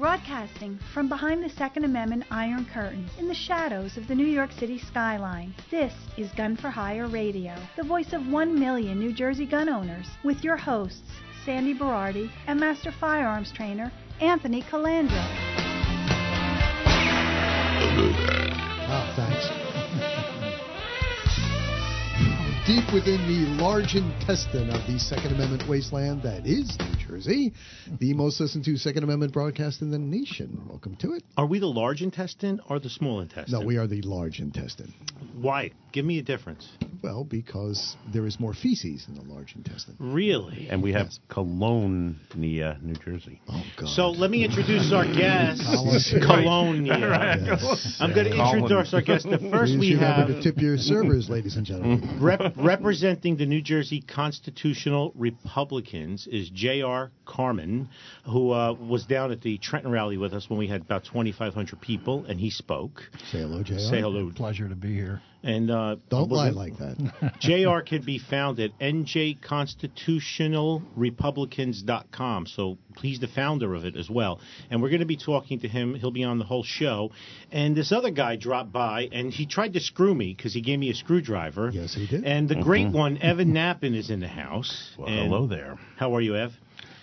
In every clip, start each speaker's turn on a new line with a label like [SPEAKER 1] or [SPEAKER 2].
[SPEAKER 1] Broadcasting from behind the Second Amendment Iron Curtain in the shadows of the New York City skyline, this is Gun for Hire Radio, the voice of one million New Jersey gun owners, with your hosts, Sandy Berardi and Master Firearms Trainer Anthony Calandra.
[SPEAKER 2] Oh, oh thanks. Deep within the large intestine of the Second Amendment wasteland that is New Jersey, the most listened to Second Amendment broadcast in the nation. Welcome to it.
[SPEAKER 3] Are we the large intestine or the small intestine?
[SPEAKER 2] No, we are the large intestine.
[SPEAKER 3] Why? Give me a difference.
[SPEAKER 2] Well, because there is more feces in the large intestine.
[SPEAKER 3] Really?
[SPEAKER 4] And we have Colonia, New Jersey.
[SPEAKER 2] Oh, God.
[SPEAKER 3] So let me introduce our guest,
[SPEAKER 2] Colon.
[SPEAKER 3] Colonia.
[SPEAKER 2] Yes.
[SPEAKER 3] I'm going to
[SPEAKER 4] Colin.
[SPEAKER 3] introduce our guest. The first
[SPEAKER 2] Please
[SPEAKER 3] we
[SPEAKER 2] remember
[SPEAKER 3] have
[SPEAKER 2] to tip your servers, ladies and gentlemen.
[SPEAKER 3] rep- representing the New Jersey Constitutional Republicans is J.R. Carmen, who uh, was down at the Trenton rally with us when we had about 2,500 people, and he spoke.
[SPEAKER 2] Say hello, JR.
[SPEAKER 3] Say hello.
[SPEAKER 5] Pleasure to be here.
[SPEAKER 3] And uh,
[SPEAKER 2] Don't lie like that.
[SPEAKER 3] JR can be found at njconstitutionalrepublicans.com. So he's the founder of it as well. And we're going to be talking to him. He'll be on the whole show. And this other guy dropped by and he tried to screw me because he gave me a screwdriver.
[SPEAKER 2] Yes, he did.
[SPEAKER 3] And the great one, Evan Nappen, is in the house.
[SPEAKER 4] Well,
[SPEAKER 3] And
[SPEAKER 4] hello there.
[SPEAKER 3] How are you, Ev?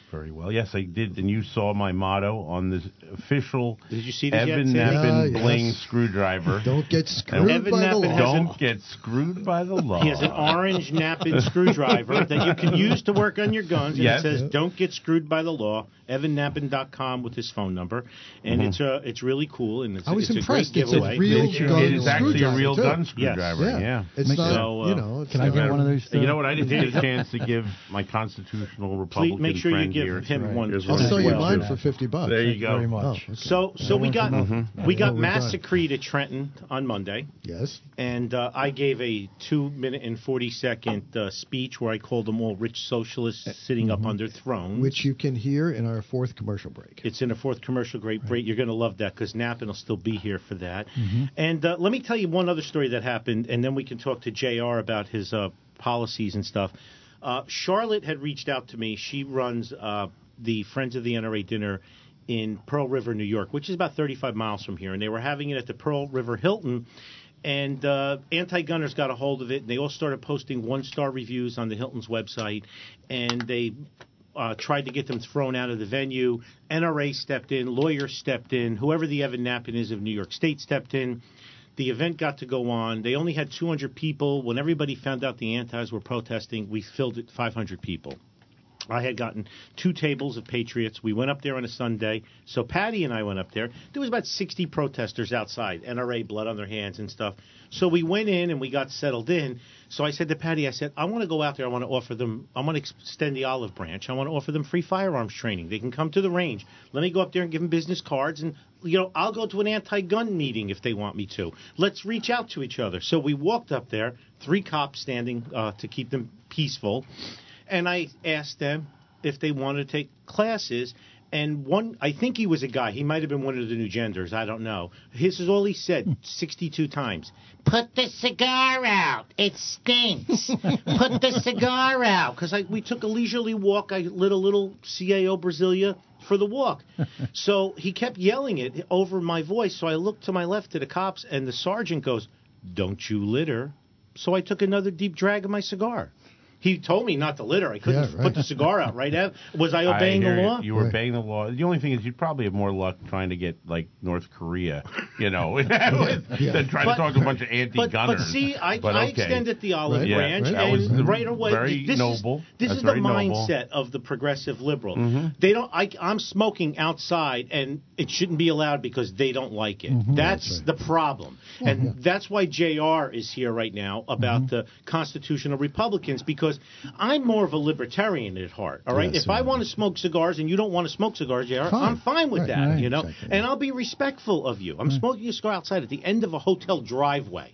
[SPEAKER 4] Very well. Yes, I did. And you saw my motto on the official
[SPEAKER 3] Did you see this
[SPEAKER 4] Evan
[SPEAKER 3] yet, Sandy?
[SPEAKER 4] Nappen
[SPEAKER 2] Yeah,
[SPEAKER 4] bling
[SPEAKER 2] yes.
[SPEAKER 4] screwdriver.
[SPEAKER 2] Don't get screwed
[SPEAKER 3] Evan
[SPEAKER 2] by the
[SPEAKER 3] Nappen
[SPEAKER 2] law.
[SPEAKER 3] has an-
[SPEAKER 4] Don't get screwed by the law.
[SPEAKER 3] He has an orange Nappen screwdriver that you can use to work on your guns. And
[SPEAKER 4] Yes.
[SPEAKER 3] it says,
[SPEAKER 2] Yeah.
[SPEAKER 3] "Don't get screwed by the law." EvanNappen.com with his phone number, and it's uh, it's really cool and it's,
[SPEAKER 2] Mm-hmm. I was
[SPEAKER 3] it's
[SPEAKER 2] impressed.
[SPEAKER 3] a great
[SPEAKER 2] It's a
[SPEAKER 3] giveaway.
[SPEAKER 2] real
[SPEAKER 4] It-
[SPEAKER 2] gun
[SPEAKER 4] it is actually a
[SPEAKER 2] screwdriver,
[SPEAKER 4] real
[SPEAKER 2] too.
[SPEAKER 4] gun screwdriver.
[SPEAKER 2] Yeah.
[SPEAKER 4] yeah.
[SPEAKER 2] It's
[SPEAKER 5] Make
[SPEAKER 2] not,
[SPEAKER 3] So, uh,
[SPEAKER 2] you know. It's
[SPEAKER 5] Can I
[SPEAKER 2] not-
[SPEAKER 5] get one of those?
[SPEAKER 4] You know what? I didn't get a chance to give my constitutional
[SPEAKER 3] Please
[SPEAKER 4] Republican
[SPEAKER 3] make sure you
[SPEAKER 4] friend
[SPEAKER 3] give
[SPEAKER 4] here.
[SPEAKER 3] him
[SPEAKER 5] Right.
[SPEAKER 3] one.
[SPEAKER 4] Here's
[SPEAKER 2] I'll sell
[SPEAKER 4] as
[SPEAKER 2] you mine for 50 bucks.
[SPEAKER 4] There you
[SPEAKER 5] Thank you very
[SPEAKER 4] go.
[SPEAKER 5] much.
[SPEAKER 2] Oh, okay.
[SPEAKER 3] So so we
[SPEAKER 5] Everyone's
[SPEAKER 3] got we got
[SPEAKER 2] Well, we're
[SPEAKER 3] massacred at Trenton on Monday,
[SPEAKER 2] Yes.
[SPEAKER 3] and uh, I gave a two minute and forty second uh, speech where I called them all rich socialists sitting up on their thrones.
[SPEAKER 2] Mm-hmm. Which you can hear in our fourth commercial break.
[SPEAKER 3] It's in a fourth commercial great break. You're going to love that because Nappen will still be here for that.
[SPEAKER 2] Mm-hmm.
[SPEAKER 3] And uh, let me tell you one other story that happened, and then we can talk to JR about his uh, policies and stuff. Uh, Charlotte had reached out to me. She runs uh, the Friends of the NRA dinner in Pearl River, New York, which is about 35 miles from here. And they were having it at the Pearl River Hilton. And uh, anti-gunners got a hold of it, and they all started posting one-star reviews on the Hilton's website. And they uh, tried to get them thrown out of the venue. NRA stepped in, lawyers stepped in, whoever the Evan Nappen is of New York State stepped in. The event got to go on. They only had 200 people. When everybody found out the antis were protesting, we filled it 500 people. I had gotten two tables of Patriots. We went up there on a Sunday. So Patty and I went up there. There was about 60 protesters outside, NRA blood on their hands and stuff. So we went in and we got settled in. So I said to Patty, I said, I want to go out there. I want to offer them, I want to extend the olive branch. I want to offer them free firearms training. They can come to the range. Let me go up there and give them business cards. And, you know, I'll go to an anti gun meeting if they want me to. Let's reach out to each other. So we walked up there, three cops standing uh, to keep them peaceful and I asked them if they wanted to take classes. And one, I think he was a guy. He might have been one of the new genders. I don't know. This is all he said 62 times. Put the cigar out. It stinks. Put the cigar out. Because we took a leisurely walk. I lit a little CAO Brazilia for the walk. so he kept yelling it over my voice. So I looked to my left to the cops, and the sergeant goes, Don't you litter. So I took another deep drag of my cigar. He told me not to litter. I couldn't
[SPEAKER 2] Yeah, right.
[SPEAKER 3] put the cigar out, right? Ev? Was I obeying
[SPEAKER 4] I
[SPEAKER 3] the
[SPEAKER 4] hear you.
[SPEAKER 3] law?
[SPEAKER 4] You were
[SPEAKER 2] Right.
[SPEAKER 4] obeying the law. The only thing is, you'd probably have more luck trying to get like North Korea, you know, than trying
[SPEAKER 3] But-
[SPEAKER 4] to talk to a bunch of anti-gunners.
[SPEAKER 3] but see, I,
[SPEAKER 4] But
[SPEAKER 3] I extended the olive
[SPEAKER 2] Right.
[SPEAKER 4] Yeah,
[SPEAKER 3] branch,
[SPEAKER 4] that was
[SPEAKER 3] and right away,
[SPEAKER 4] very
[SPEAKER 3] this
[SPEAKER 4] noble.
[SPEAKER 3] is this
[SPEAKER 4] That's
[SPEAKER 3] is the
[SPEAKER 4] very noble. Mm-hmm.
[SPEAKER 3] mindset of the progressive liberal. They don't. I, I'm smoking outside, and it shouldn't be allowed because they don't like it. That's the problem, and that's why Jr. is here right now about the constitutional Republicans because I'm more of a libertarian at heart. All right,
[SPEAKER 2] Yes,
[SPEAKER 3] if I want to smoke cigars and you don't want to smoke cigars, Jr.,
[SPEAKER 2] Fine.
[SPEAKER 3] I'm fine with
[SPEAKER 2] Right,
[SPEAKER 3] that.
[SPEAKER 2] right,
[SPEAKER 3] you know,
[SPEAKER 2] exactly.
[SPEAKER 3] and I'll be respectful of you. I'm smoking a cigar outside at the end of a hotel driveway.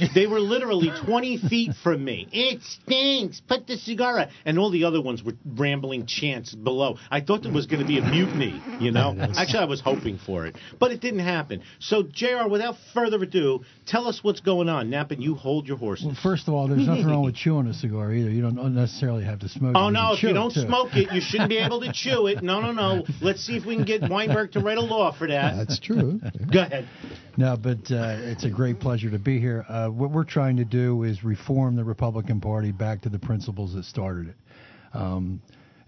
[SPEAKER 3] They were literally 20 feet from me. It stinks. Put the cigar out. And all the other ones were rambling chants below. I thought there was going to be a mutiny, you know? Actually, I was hoping for it. But it didn't happen. So, JR, without further ado, tell us what's going on. Nap, and you hold your horses.
[SPEAKER 5] Well, first of all, there's nothing wrong with chewing a cigar either. You don't necessarily have to smoke
[SPEAKER 3] Oh
[SPEAKER 5] it.
[SPEAKER 3] Oh,
[SPEAKER 5] no!
[SPEAKER 3] If you don't smoke it, you shouldn't be able to chew it. No, no, no. Let's see if we can get Weinberg to write a law for that.
[SPEAKER 2] That's true.
[SPEAKER 3] Go ahead.
[SPEAKER 5] No, but uh, it's a great pleasure to be here. Uh, what we're trying to do is reform the Republican Party back to the principles that started it. Um,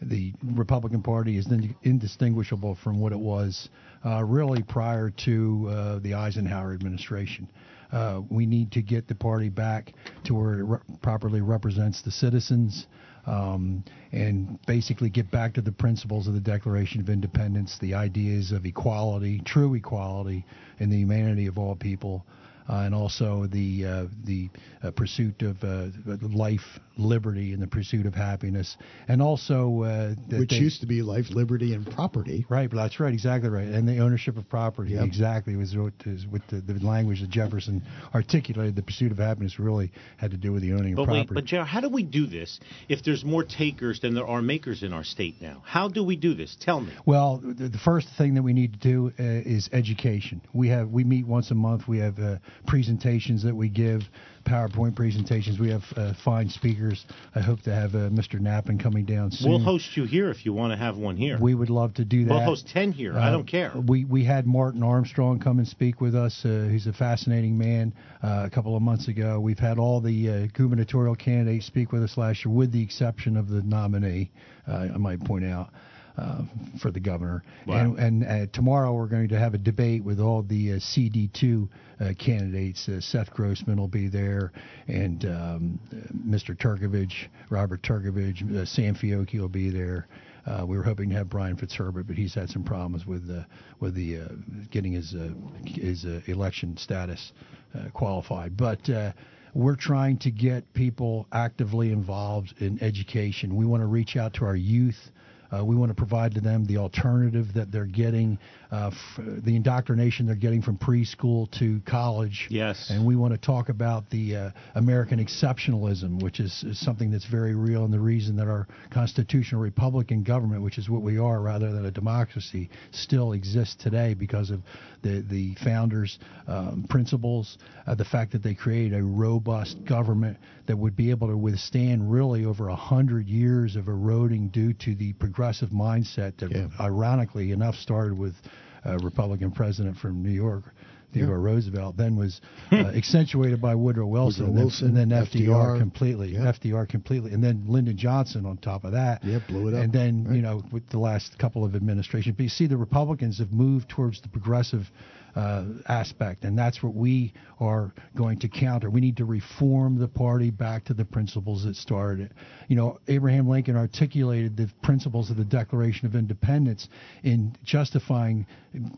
[SPEAKER 5] the Republican Party is in- indistinguishable from what it was uh, really prior to uh, the Eisenhower administration. Uh, we need to get the party back to where it re- properly represents the citizens um, and basically get back to the principles of the Declaration of Independence, the ideas of equality, true equality, and the humanity of all people. Uh, and also the uh, the uh, pursuit of uh, life, liberty, and the pursuit of happiness, and also uh, that
[SPEAKER 2] Which
[SPEAKER 5] they-
[SPEAKER 2] used to be life, liberty, and property.
[SPEAKER 5] Right, but that's right, exactly right, and the ownership of property,
[SPEAKER 2] Yep.
[SPEAKER 5] exactly was what is with the, the language that Jefferson articulated. The pursuit of happiness really had to do with the owning
[SPEAKER 3] But
[SPEAKER 5] of
[SPEAKER 3] wait,
[SPEAKER 5] property.
[SPEAKER 3] but JR, how do we do this if there's more takers than there are makers in our state now? How do we do this? Tell me.
[SPEAKER 5] Well, the, the first thing that we need to do uh, is education. We have we meet once a month. We have uh, presentations that we give, PowerPoint presentations. We have uh, fine speakers. I hope to have uh, Mr. Nappen coming down soon.
[SPEAKER 3] We'll host you here if you want to have one here.
[SPEAKER 5] We would love to do that.
[SPEAKER 3] We'll host 10 here. I
[SPEAKER 5] Uh,
[SPEAKER 3] don't care.
[SPEAKER 5] We we had Martin Armstrong come and speak with us. Uh, he's a fascinating man. Uh, a couple of months ago, we've had all the uh, gubernatorial candidates speak with us last year, with the exception of the nominee. Uh, I might point out. Uh, for the governor,
[SPEAKER 3] Wow.
[SPEAKER 5] and, and uh, tomorrow we're going to have a debate with all the uh, CD2 uh, candidates. Uh, Seth Grossman will be there, and um, Mr. Turkavage, Robert Turkavage, uh, Sam Fiocchi will be there. Uh, we were hoping to have Brian Fitzherbert, but he's had some problems with uh, with the uh, getting his uh, his uh, election status uh, qualified. But uh, we're trying to get people actively involved in education. We want to reach out to our youth. Uh, we want to provide to them the alternative that they're getting, uh, f- the indoctrination they're getting from preschool to college.
[SPEAKER 3] Yes.
[SPEAKER 5] And we want to talk about the uh, American exceptionalism, which is, is something that's very real, and the reason that our constitutional republican government, which is what we are rather than a democracy, still exists today because of the the founders' um, principles, uh, the fact that they created a robust government that would be able to withstand really over a hundred years of eroding due to the progressive mindset that,
[SPEAKER 2] Yeah.
[SPEAKER 5] ironically enough, started with a Republican president from New York. Theodore Roosevelt then was uh, accentuated by Woodrow Wilson,
[SPEAKER 2] Woodrow
[SPEAKER 5] and then- and then FDR,
[SPEAKER 2] FDR,
[SPEAKER 5] completely,
[SPEAKER 2] yeah.
[SPEAKER 5] FDR completely, and then Lyndon Johnson on top of that.
[SPEAKER 2] Yeah, blew it up.
[SPEAKER 5] And then
[SPEAKER 2] Right.
[SPEAKER 5] you know with the last couple of administrations, but you see the Republicans have moved towards the progressive uh, aspect, and that's what we are going to counter. We need to reform the party back to the principles that started it. You know, Abraham Lincoln articulated the principles of the Declaration of Independence in justifying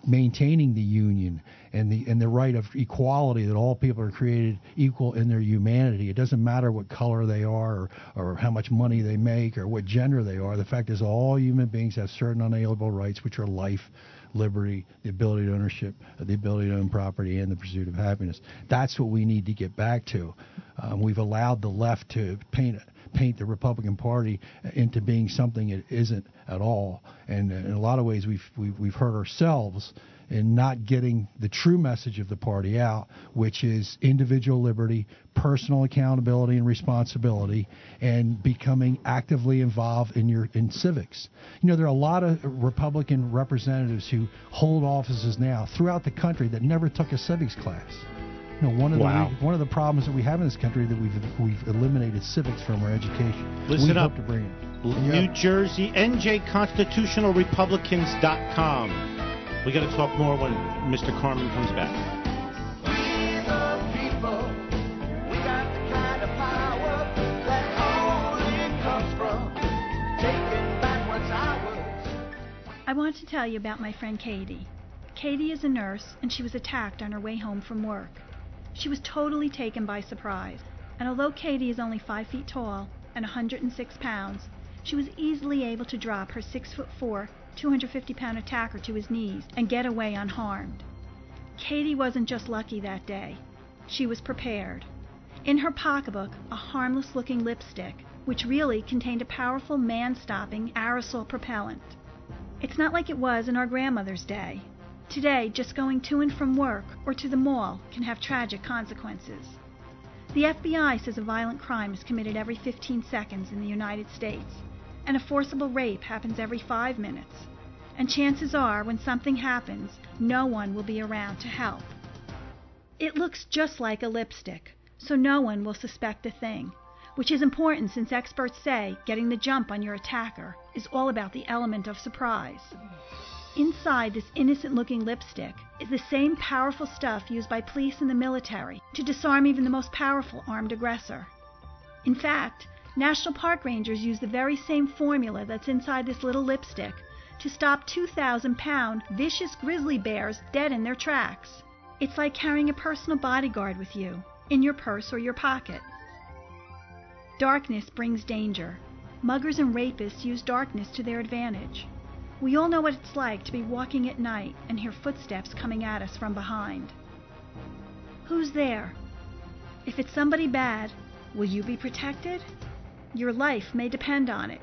[SPEAKER 5] maintaining the Union and the and the right of equality that all people are created equal in their humanity. It doesn't matter what color they are or, or how much money they make or what gender they are. The fact is all human beings have certain unalienable rights which are life, liberty, the ability to ownership, the ability to own property, and the pursuit of happiness. That's what we need to get back to. Um, we've allowed the left to paint paint the Republican Party into being something it isn't at all, and in a lot of ways we've we've, we've hurt ourselves in not getting the true message of the party out, which is individual liberty, personal accountability and responsibility, and becoming actively involved in your in civics. You know, there are a lot of Republican representatives who hold offices now throughout the country that never took a civics class. You know, one of
[SPEAKER 3] Wow.
[SPEAKER 5] the one of the problems that we have in this country that we've we've eliminated civics from our education.
[SPEAKER 3] Listen
[SPEAKER 5] we
[SPEAKER 3] up.
[SPEAKER 5] hope to bring it.
[SPEAKER 3] New Jersey, NJConstitutionalRepublicans.com. We got to talk more when Mr. Carmen comes back.
[SPEAKER 1] I want to tell you about my friend Katie. Katie is a nurse, and she was attacked on her way home from work. She was totally taken by surprise, and although Katie is only five feet tall and 106 pounds, she was easily able to drop her six foot four, 250 pound attacker to his knees and get away unharmed. Katie wasn't just lucky that day. She was prepared. In her pocketbook, a harmless looking lipstick, which really contained a powerful man stopping aerosol propellant. It's not like it was in our grandmother's day. Today, just going to and from work or to the mall can have tragic consequences. The FBI says a violent crime is committed every 15 seconds in the United States, and a forcible rape happens every five minutes. And chances are, when something happens, no one will be around to help. It looks just like a lipstick, so no one will suspect a thing, which is important since experts say getting the jump on your attacker is all about the element of surprise. Inside this innocent looking lipstick is the same powerful stuff used by police and the military to disarm even the most powerful armed aggressor. In fact, National Park Rangers use the very same formula that's inside this little lipstick to stop 2,000 pound vicious grizzly bears dead in their tracks. It's like carrying a personal bodyguard with you, in your purse or your pocket. Darkness brings danger. Muggers and rapists use darkness to their advantage. We all know what it's like to be walking at night and hear footsteps coming at us from behind. Who's there? If it's somebody bad, will you be protected? Your life may depend on it.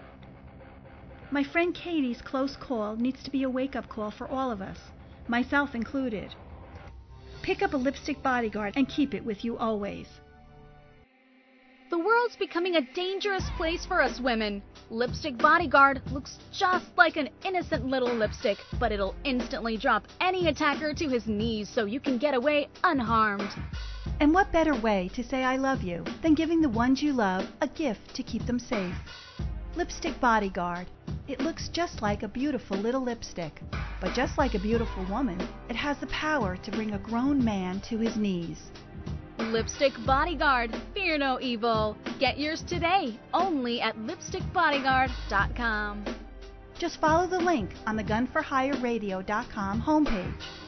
[SPEAKER 1] My friend Katie's close call needs to be a wake up call for all of us, myself included. Pick up a lipstick bodyguard and keep it with you always.
[SPEAKER 6] The world's becoming a dangerous place for us women. Lipstick Bodyguard looks just like an innocent little lipstick, but it'll instantly drop any attacker to his knees so you can get away unharmed.
[SPEAKER 1] And what better way to say I love you than giving the ones you love a gift to keep them safe? Lipstick Bodyguard. It looks just like a beautiful little lipstick, but just like a beautiful woman, it has the power to bring a grown man to his knees.
[SPEAKER 6] Lipstick Bodyguard, fear no evil. Get yours today, only at lipstickbodyguard.com.
[SPEAKER 1] Just follow the link on the gunforhireradio.com homepage.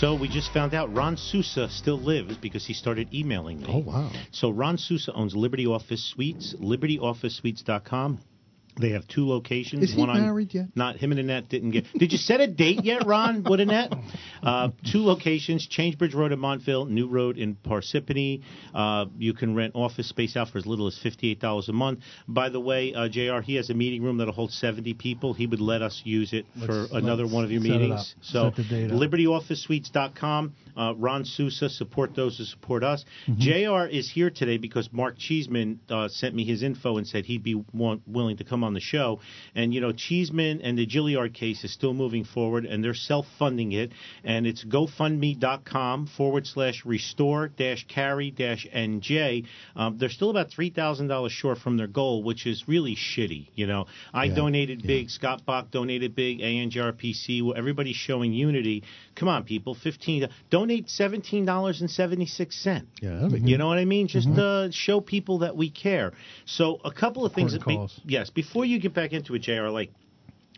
[SPEAKER 3] So we just found out Ron Sousa still lives because he started emailing me.
[SPEAKER 2] Oh, wow.
[SPEAKER 3] So Ron Sousa owns Liberty Office Suites, libertyofficesuites.com. They have two locations.
[SPEAKER 2] Is he
[SPEAKER 3] one on,
[SPEAKER 2] married yet?
[SPEAKER 3] Not him and Annette didn't get. Did you set a date yet, Ron? With Annette? Uh, two locations: Changebridge Road in Montville, New Road in Parsippany. Uh, you can rent office space out for as little as fifty-eight dollars a month. By the way, uh, Jr. He has a meeting room that'll hold seventy people. He would let us use it for
[SPEAKER 5] Let's-
[SPEAKER 3] another one of your meetings. So
[SPEAKER 5] Set the date up.
[SPEAKER 3] LibertyOfficeSuites.com. Uh, Ron Sousa, support those who support us.
[SPEAKER 5] Mm-hmm.
[SPEAKER 3] JR is here today because Mark Cheeseman uh, sent me his info and said he'd be want, willing to come on the show. And, you know, Cheeseman and the Gilliard case is still moving forward, and they're self funding it. And it's GoFundMe.com forward slash restore dash carry dash NJ. Um, they're still about $3,000 short from their goal, which is really shitty. You know, I
[SPEAKER 2] Yeah,
[SPEAKER 3] donated
[SPEAKER 2] yeah.
[SPEAKER 3] big. Scott Bach donated big. ANJRPC. Well, everybody's showing unity. Come on, people. 15 Donate $17.76.
[SPEAKER 2] Yeah, that'd be
[SPEAKER 3] You know what I mean? Just mm-hmm. uh, show people that we care. So, a couple of things. That be, yes, before you get back into it, JR, like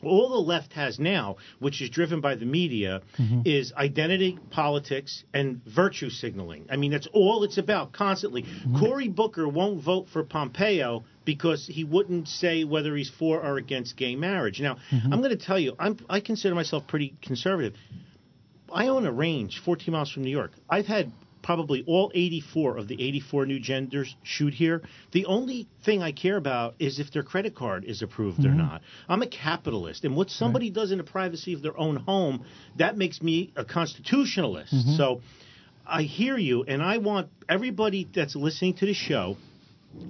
[SPEAKER 3] all the left has now, which is driven by the media, mm-hmm. is identity politics and virtue signaling. I mean, that's all it's about constantly. Mm-hmm. Cory Booker won't vote for Pompeo because he wouldn't say whether he's for or against gay marriage. Now, I'm going to tell you, I'm, I consider myself pretty conservative. I own a range 14 miles from New York. I've had probably all 84 of the 84 new genders shoot here. The only thing I care about is if their credit card is approved or mm-hmm. not. I'm a capitalist, and what somebody does in the privacy of their own home, that makes me a constitutionalist. Mm-hmm. So I hear you, and I want everybody that's listening to the show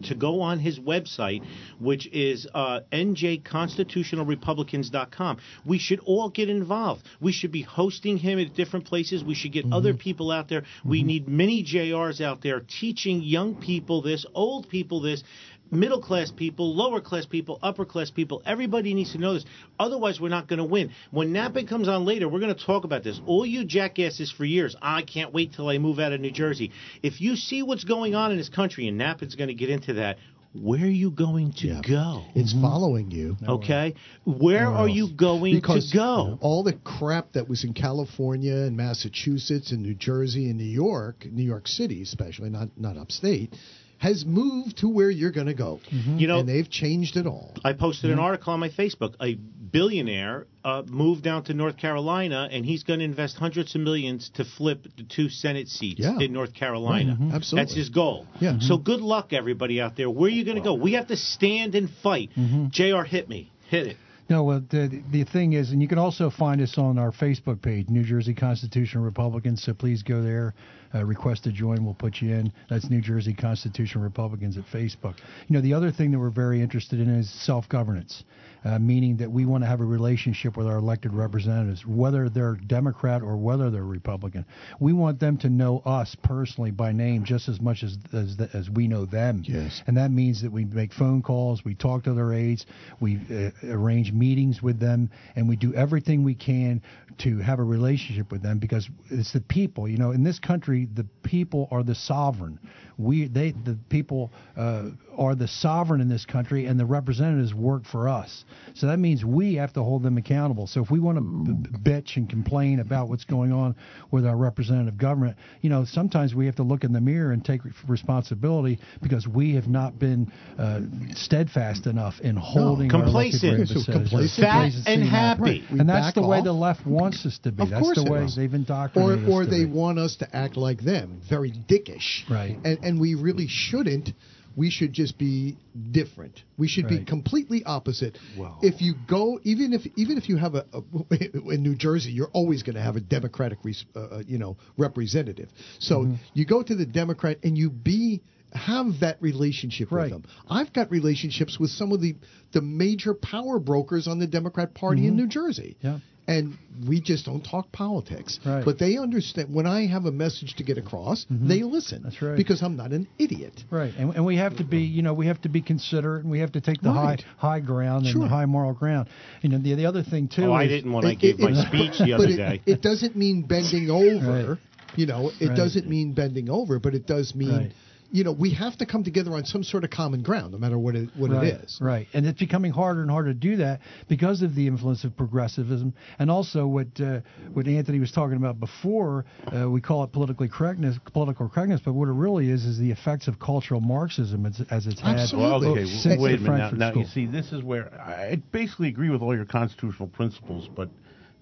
[SPEAKER 3] to go on his website, which is uh, njconstitutionalrepublicans.com. We should all get involved. We should be hosting him at different places. We should get other people out there. We need many JRs out there teaching young people this, old people this. Middle class people, lower class people, upper class people, everybody needs to know this. Otherwise, we're not going to win. When Nappen comes on later, we're going to talk about this. All you jackasses for years, I can't wait till I move out of New Jersey. If you see what's going on in this country, and Nappen's going to get into that, where are you going to
[SPEAKER 2] Yeah.
[SPEAKER 3] go?
[SPEAKER 2] It's following you. Mm-hmm.
[SPEAKER 3] Okay? Where
[SPEAKER 5] Nowhere
[SPEAKER 3] are
[SPEAKER 5] else.
[SPEAKER 3] you going
[SPEAKER 2] because
[SPEAKER 3] to go?
[SPEAKER 2] all the crap that was in California and Massachusetts and New Jersey and New York, New York City especially, not not upstate, has moved to where you're going to go.
[SPEAKER 3] You know,
[SPEAKER 2] and they've changed it all.
[SPEAKER 3] I posted an article on my Facebook. A billionaire uh, moved down to North Carolina, and he's going to invest hundreds of millions to flip the two Senate seats
[SPEAKER 2] Yeah.
[SPEAKER 3] in North Carolina.
[SPEAKER 2] Right, mhm. Absolutely.
[SPEAKER 3] That's his goal.
[SPEAKER 2] Yeah.
[SPEAKER 3] So good luck, everybody out there. Where are you going to go? We have to stand and fight. Jr. Hit me. Hit it.
[SPEAKER 5] No, well, the, the thing is, and you can also find us on our Facebook page, New Jersey Constitutional Republicans. So please go there, uh, request to join. We'll put you in. That's New Jersey Constitution Republicans at Facebook. You know, the other thing that we're very interested in is self governance, uh, meaning that we want to have a relationship with our elected representatives, whether they're Democrat or whether they're Republican. We want them to know us personally by name just as much as as, as we know them.
[SPEAKER 2] Yes.
[SPEAKER 5] And that means that we make phone calls, we talk to their aides, we uh, arrange meetings with them, and we do everything we can to have a relationship with them because it's the people. You know, in this country, the people are the sovereign. We, they, the people uh, are the sovereign in this country, and the representatives work for us. So that means we have to hold them accountable. So if we want to b- bitch and complain about what's going on with our representative government, you know, sometimes we have to look in the mirror and take responsibility because we have not been uh, steadfast enough in holding our elected
[SPEAKER 3] Complacent.
[SPEAKER 5] representatives.
[SPEAKER 2] So complacent.
[SPEAKER 3] Fat and happy.
[SPEAKER 2] Right.
[SPEAKER 5] And that's the way
[SPEAKER 2] off.
[SPEAKER 5] the left wants us to be.
[SPEAKER 2] Of
[SPEAKER 5] that's the way
[SPEAKER 2] is.
[SPEAKER 5] they've
[SPEAKER 2] or
[SPEAKER 5] indoctrinated
[SPEAKER 2] or
[SPEAKER 5] us to
[SPEAKER 2] they
[SPEAKER 5] be.
[SPEAKER 2] want us to act like them, very dickish.
[SPEAKER 5] Right.
[SPEAKER 2] And and we really shouldn't. We should just be different. We should be completely opposite. If you go, even if even if you have a, a in New Jersey, you're always going to have a Democratic, res- uh, uh, you know, representative. So
[SPEAKER 5] Mm-hmm.
[SPEAKER 2] you go to the Democrat and you be have that relationship
[SPEAKER 5] Right.
[SPEAKER 2] with them. I've got relationships with some of the the major power brokers on the Democrat Party in New Jersey.
[SPEAKER 5] Mm-hmm. Yeah.
[SPEAKER 2] And we just don't talk politics.
[SPEAKER 5] Right.
[SPEAKER 2] But they understand when I have a message to get across, they listen.
[SPEAKER 5] Mm-hmm. That's right.
[SPEAKER 2] Because I'm not an idiot.
[SPEAKER 5] Right, and, and we have to be, you know, we have to be considerate, and we have to take the
[SPEAKER 2] Right.
[SPEAKER 5] high high ground and the high moral ground. You know, the the other thing too.
[SPEAKER 3] Oh, I didn't when I
[SPEAKER 2] It-
[SPEAKER 3] gave
[SPEAKER 2] it-
[SPEAKER 3] my
[SPEAKER 2] it-
[SPEAKER 3] speech the other
[SPEAKER 2] it,
[SPEAKER 3] day.
[SPEAKER 2] It doesn't mean bending over.
[SPEAKER 5] Right.
[SPEAKER 2] You know, it
[SPEAKER 5] Right.
[SPEAKER 2] doesn't mean bending over, but it does mean,
[SPEAKER 5] Right.
[SPEAKER 2] You know, we have to come together on some sort of common ground, no matter what it what
[SPEAKER 5] right,
[SPEAKER 2] it is.
[SPEAKER 5] Right, and it's becoming harder and harder to do that because of the influence of progressivism, and also what uh, what Anthony was talking about before. Uh, we call it politically correctness, political correctness, but what it really is is the effects of cultural Marxism as, as it's had.
[SPEAKER 2] Absolutely.
[SPEAKER 4] Well, okay,
[SPEAKER 5] since the
[SPEAKER 4] wait a minute. Now, now you see, this is where I basically agree with all your constitutional principles, but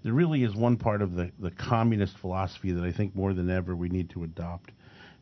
[SPEAKER 4] there really is one part of the, the communist philosophy that I think more than ever we need to adopt.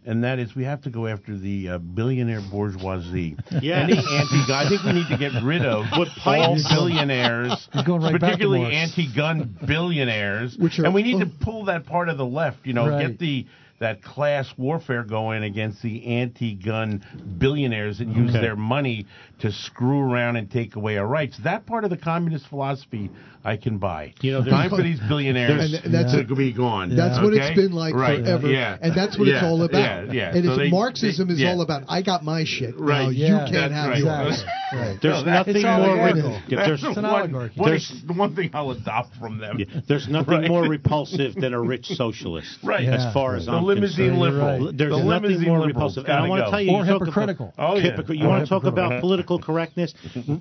[SPEAKER 4] And that is, we have to go after the uh, billionaire bourgeoisie.
[SPEAKER 3] Yes.
[SPEAKER 4] Any anti I think we need to get rid of
[SPEAKER 3] What
[SPEAKER 4] all billionaires,
[SPEAKER 5] He's going right
[SPEAKER 4] particularly anti-gun billionaires.
[SPEAKER 2] Which are-
[SPEAKER 4] and we need to
[SPEAKER 2] oh.
[SPEAKER 4] pull that part of the left. You know,
[SPEAKER 5] Right.
[SPEAKER 4] get the that class warfare going against the anti-gun billionaires that use
[SPEAKER 3] Okay.
[SPEAKER 4] their money to screw around and take away our rights. That part of the communist philosophy I can buy.
[SPEAKER 3] You know,
[SPEAKER 4] time for these billionaires
[SPEAKER 2] And that's
[SPEAKER 4] to be gone.
[SPEAKER 2] That's what it's been like
[SPEAKER 4] Right.
[SPEAKER 2] forever,
[SPEAKER 4] Yeah.
[SPEAKER 2] and that's what it's all about.
[SPEAKER 4] Yeah. yeah.
[SPEAKER 2] And
[SPEAKER 4] So
[SPEAKER 2] it's,
[SPEAKER 4] they-
[SPEAKER 2] Marxism
[SPEAKER 4] they-
[SPEAKER 2] is
[SPEAKER 4] yeah.
[SPEAKER 2] all about I got my shit. Now
[SPEAKER 4] Right.
[SPEAKER 2] you can't
[SPEAKER 4] That's
[SPEAKER 2] have
[SPEAKER 4] right.
[SPEAKER 2] yours.
[SPEAKER 5] Exactly. Right.
[SPEAKER 3] There's
[SPEAKER 4] No,
[SPEAKER 3] nothing more.
[SPEAKER 5] oligarchical.
[SPEAKER 3] There's,
[SPEAKER 4] the
[SPEAKER 5] an
[SPEAKER 4] one,
[SPEAKER 5] oligarchy.
[SPEAKER 4] one,
[SPEAKER 3] There's-
[SPEAKER 4] one thing I'll adopt from them.
[SPEAKER 3] Yeah, there's nothing
[SPEAKER 4] Right.
[SPEAKER 3] more repulsive than a rich socialist.
[SPEAKER 4] Right.
[SPEAKER 3] As
[SPEAKER 5] Yeah.
[SPEAKER 3] far as I'm
[SPEAKER 4] limousine
[SPEAKER 3] concerned.
[SPEAKER 4] liberal.
[SPEAKER 5] Right.
[SPEAKER 3] There's
[SPEAKER 4] the
[SPEAKER 3] nothing more repulsive. And I want to tell you,
[SPEAKER 5] Or
[SPEAKER 3] you talk about-
[SPEAKER 5] hypocritical.
[SPEAKER 4] Oh, yeah.
[SPEAKER 3] hypocrite- You want to talk about political correctness?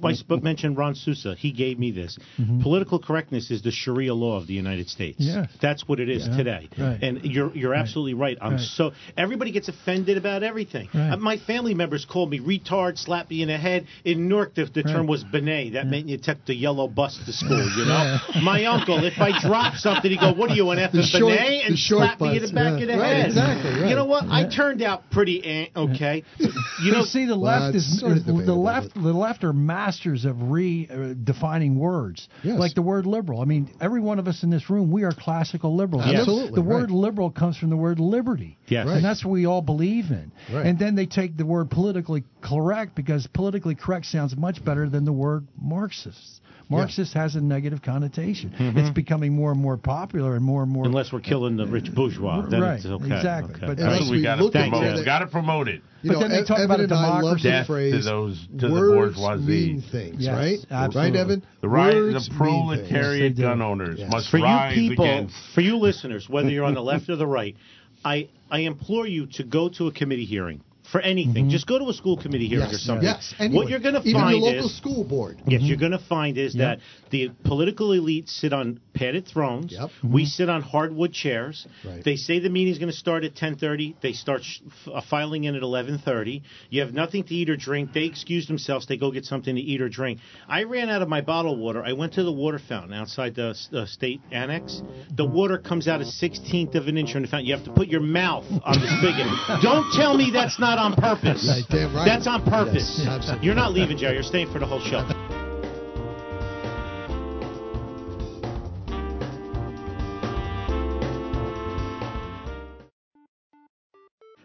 [SPEAKER 3] I sp- mentioned Ron Sousa. He gave me this.
[SPEAKER 5] Mm-hmm.
[SPEAKER 3] Political correctness is the Sharia law of the United States.
[SPEAKER 5] Yes.
[SPEAKER 3] That's what it is
[SPEAKER 5] Yeah.
[SPEAKER 3] today.
[SPEAKER 5] Right.
[SPEAKER 3] And you're you're absolutely right. I'm
[SPEAKER 5] Right.
[SPEAKER 3] so everybody gets offended about everything.
[SPEAKER 5] Right.
[SPEAKER 3] Uh, my family members called me retard, slap me in the head. In Newark, the, the term was benet. That meant you took the yellow bus to school. You know, my uncle, if I dropped something, he go, "What are you an F
[SPEAKER 2] The short-
[SPEAKER 3] benet?" and
[SPEAKER 2] short
[SPEAKER 3] slap me in the back
[SPEAKER 2] yeah.
[SPEAKER 3] of the
[SPEAKER 2] Right,
[SPEAKER 3] head.
[SPEAKER 2] exactly, right.
[SPEAKER 3] You know what? I turned out pretty eh, okay. You know,
[SPEAKER 5] see, the
[SPEAKER 2] Well,
[SPEAKER 5] left is
[SPEAKER 2] sort of
[SPEAKER 5] the left. The left are masters of redefining words,
[SPEAKER 2] Yes.
[SPEAKER 5] like the word liberal. I mean, every one of us in this room, we are classical liberals.
[SPEAKER 2] Yes.
[SPEAKER 5] The-
[SPEAKER 2] Absolutely,
[SPEAKER 5] The word
[SPEAKER 2] right.
[SPEAKER 5] liberal comes from the word liberty.
[SPEAKER 3] Yes.
[SPEAKER 2] Right.
[SPEAKER 5] And that's what we all believe in.
[SPEAKER 2] Right.
[SPEAKER 5] And then they take the word politically correct because politically correct sounds much better than the word Marxist. Marxist has a negative connotation. Mm-hmm. It's becoming more and more popular and more and more.
[SPEAKER 3] unless we're killing the rich bourgeois, then
[SPEAKER 5] Right,
[SPEAKER 3] it's okay.
[SPEAKER 5] exactly.
[SPEAKER 3] Okay.
[SPEAKER 5] But
[SPEAKER 4] That's
[SPEAKER 2] Unless
[SPEAKER 4] we,
[SPEAKER 2] we
[SPEAKER 4] got to
[SPEAKER 2] look at
[SPEAKER 4] promote.
[SPEAKER 2] where
[SPEAKER 4] We
[SPEAKER 2] they-
[SPEAKER 4] got to promote it.
[SPEAKER 2] You
[SPEAKER 5] But
[SPEAKER 2] know,
[SPEAKER 5] then they
[SPEAKER 2] Ev-
[SPEAKER 5] talk about a
[SPEAKER 2] and love
[SPEAKER 5] democracy.
[SPEAKER 2] the
[SPEAKER 4] Death to those- to the
[SPEAKER 2] words
[SPEAKER 4] bourgeoisie."
[SPEAKER 2] mean things,
[SPEAKER 5] Yes,
[SPEAKER 2] right?
[SPEAKER 5] absolutely.
[SPEAKER 2] Right, Evan?
[SPEAKER 4] The, ri-
[SPEAKER 2] Words
[SPEAKER 4] the
[SPEAKER 2] mean
[SPEAKER 4] proletariat
[SPEAKER 5] Yes, they do.
[SPEAKER 4] gun owners
[SPEAKER 2] Yes.
[SPEAKER 4] must
[SPEAKER 3] for you people,
[SPEAKER 4] against.
[SPEAKER 3] for you listeners, whether you're on the left or the right, I, I implore you to go to a committee hearing. For anything. Just go to a school committee hearing or
[SPEAKER 2] Yes,
[SPEAKER 3] something.
[SPEAKER 2] yes. Anyway,
[SPEAKER 3] What you're going to
[SPEAKER 2] even
[SPEAKER 3] find
[SPEAKER 2] your local
[SPEAKER 3] is
[SPEAKER 2] school board.
[SPEAKER 3] Yes, you're going to find is that the political elite sit on padded thrones.
[SPEAKER 2] Yep.
[SPEAKER 3] We sit on hardwood chairs.
[SPEAKER 2] Right.
[SPEAKER 3] They say the meeting's going to start at 10:30. They start sh- uh, filing in at 11:30. You have nothing to eat or drink. They excuse themselves. They go get something to eat or drink. I ran out of my bottled water. I went to the water fountain outside the uh, state annex. The water comes out a sixteenth of an inch from the fountain. You have to put your mouth on the spigot. Don't tell me that's not on purpose.
[SPEAKER 2] Right, damn right.
[SPEAKER 3] That's on purpose.
[SPEAKER 2] Yes.
[SPEAKER 3] You're not leaving, Jerry. You're staying for the whole show.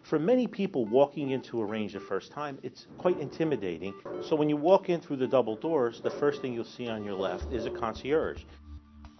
[SPEAKER 3] For many people, walking into a range the first time, it's quite intimidating. So when you walk in through the double doors, the first thing you'll see on your left is a concierge.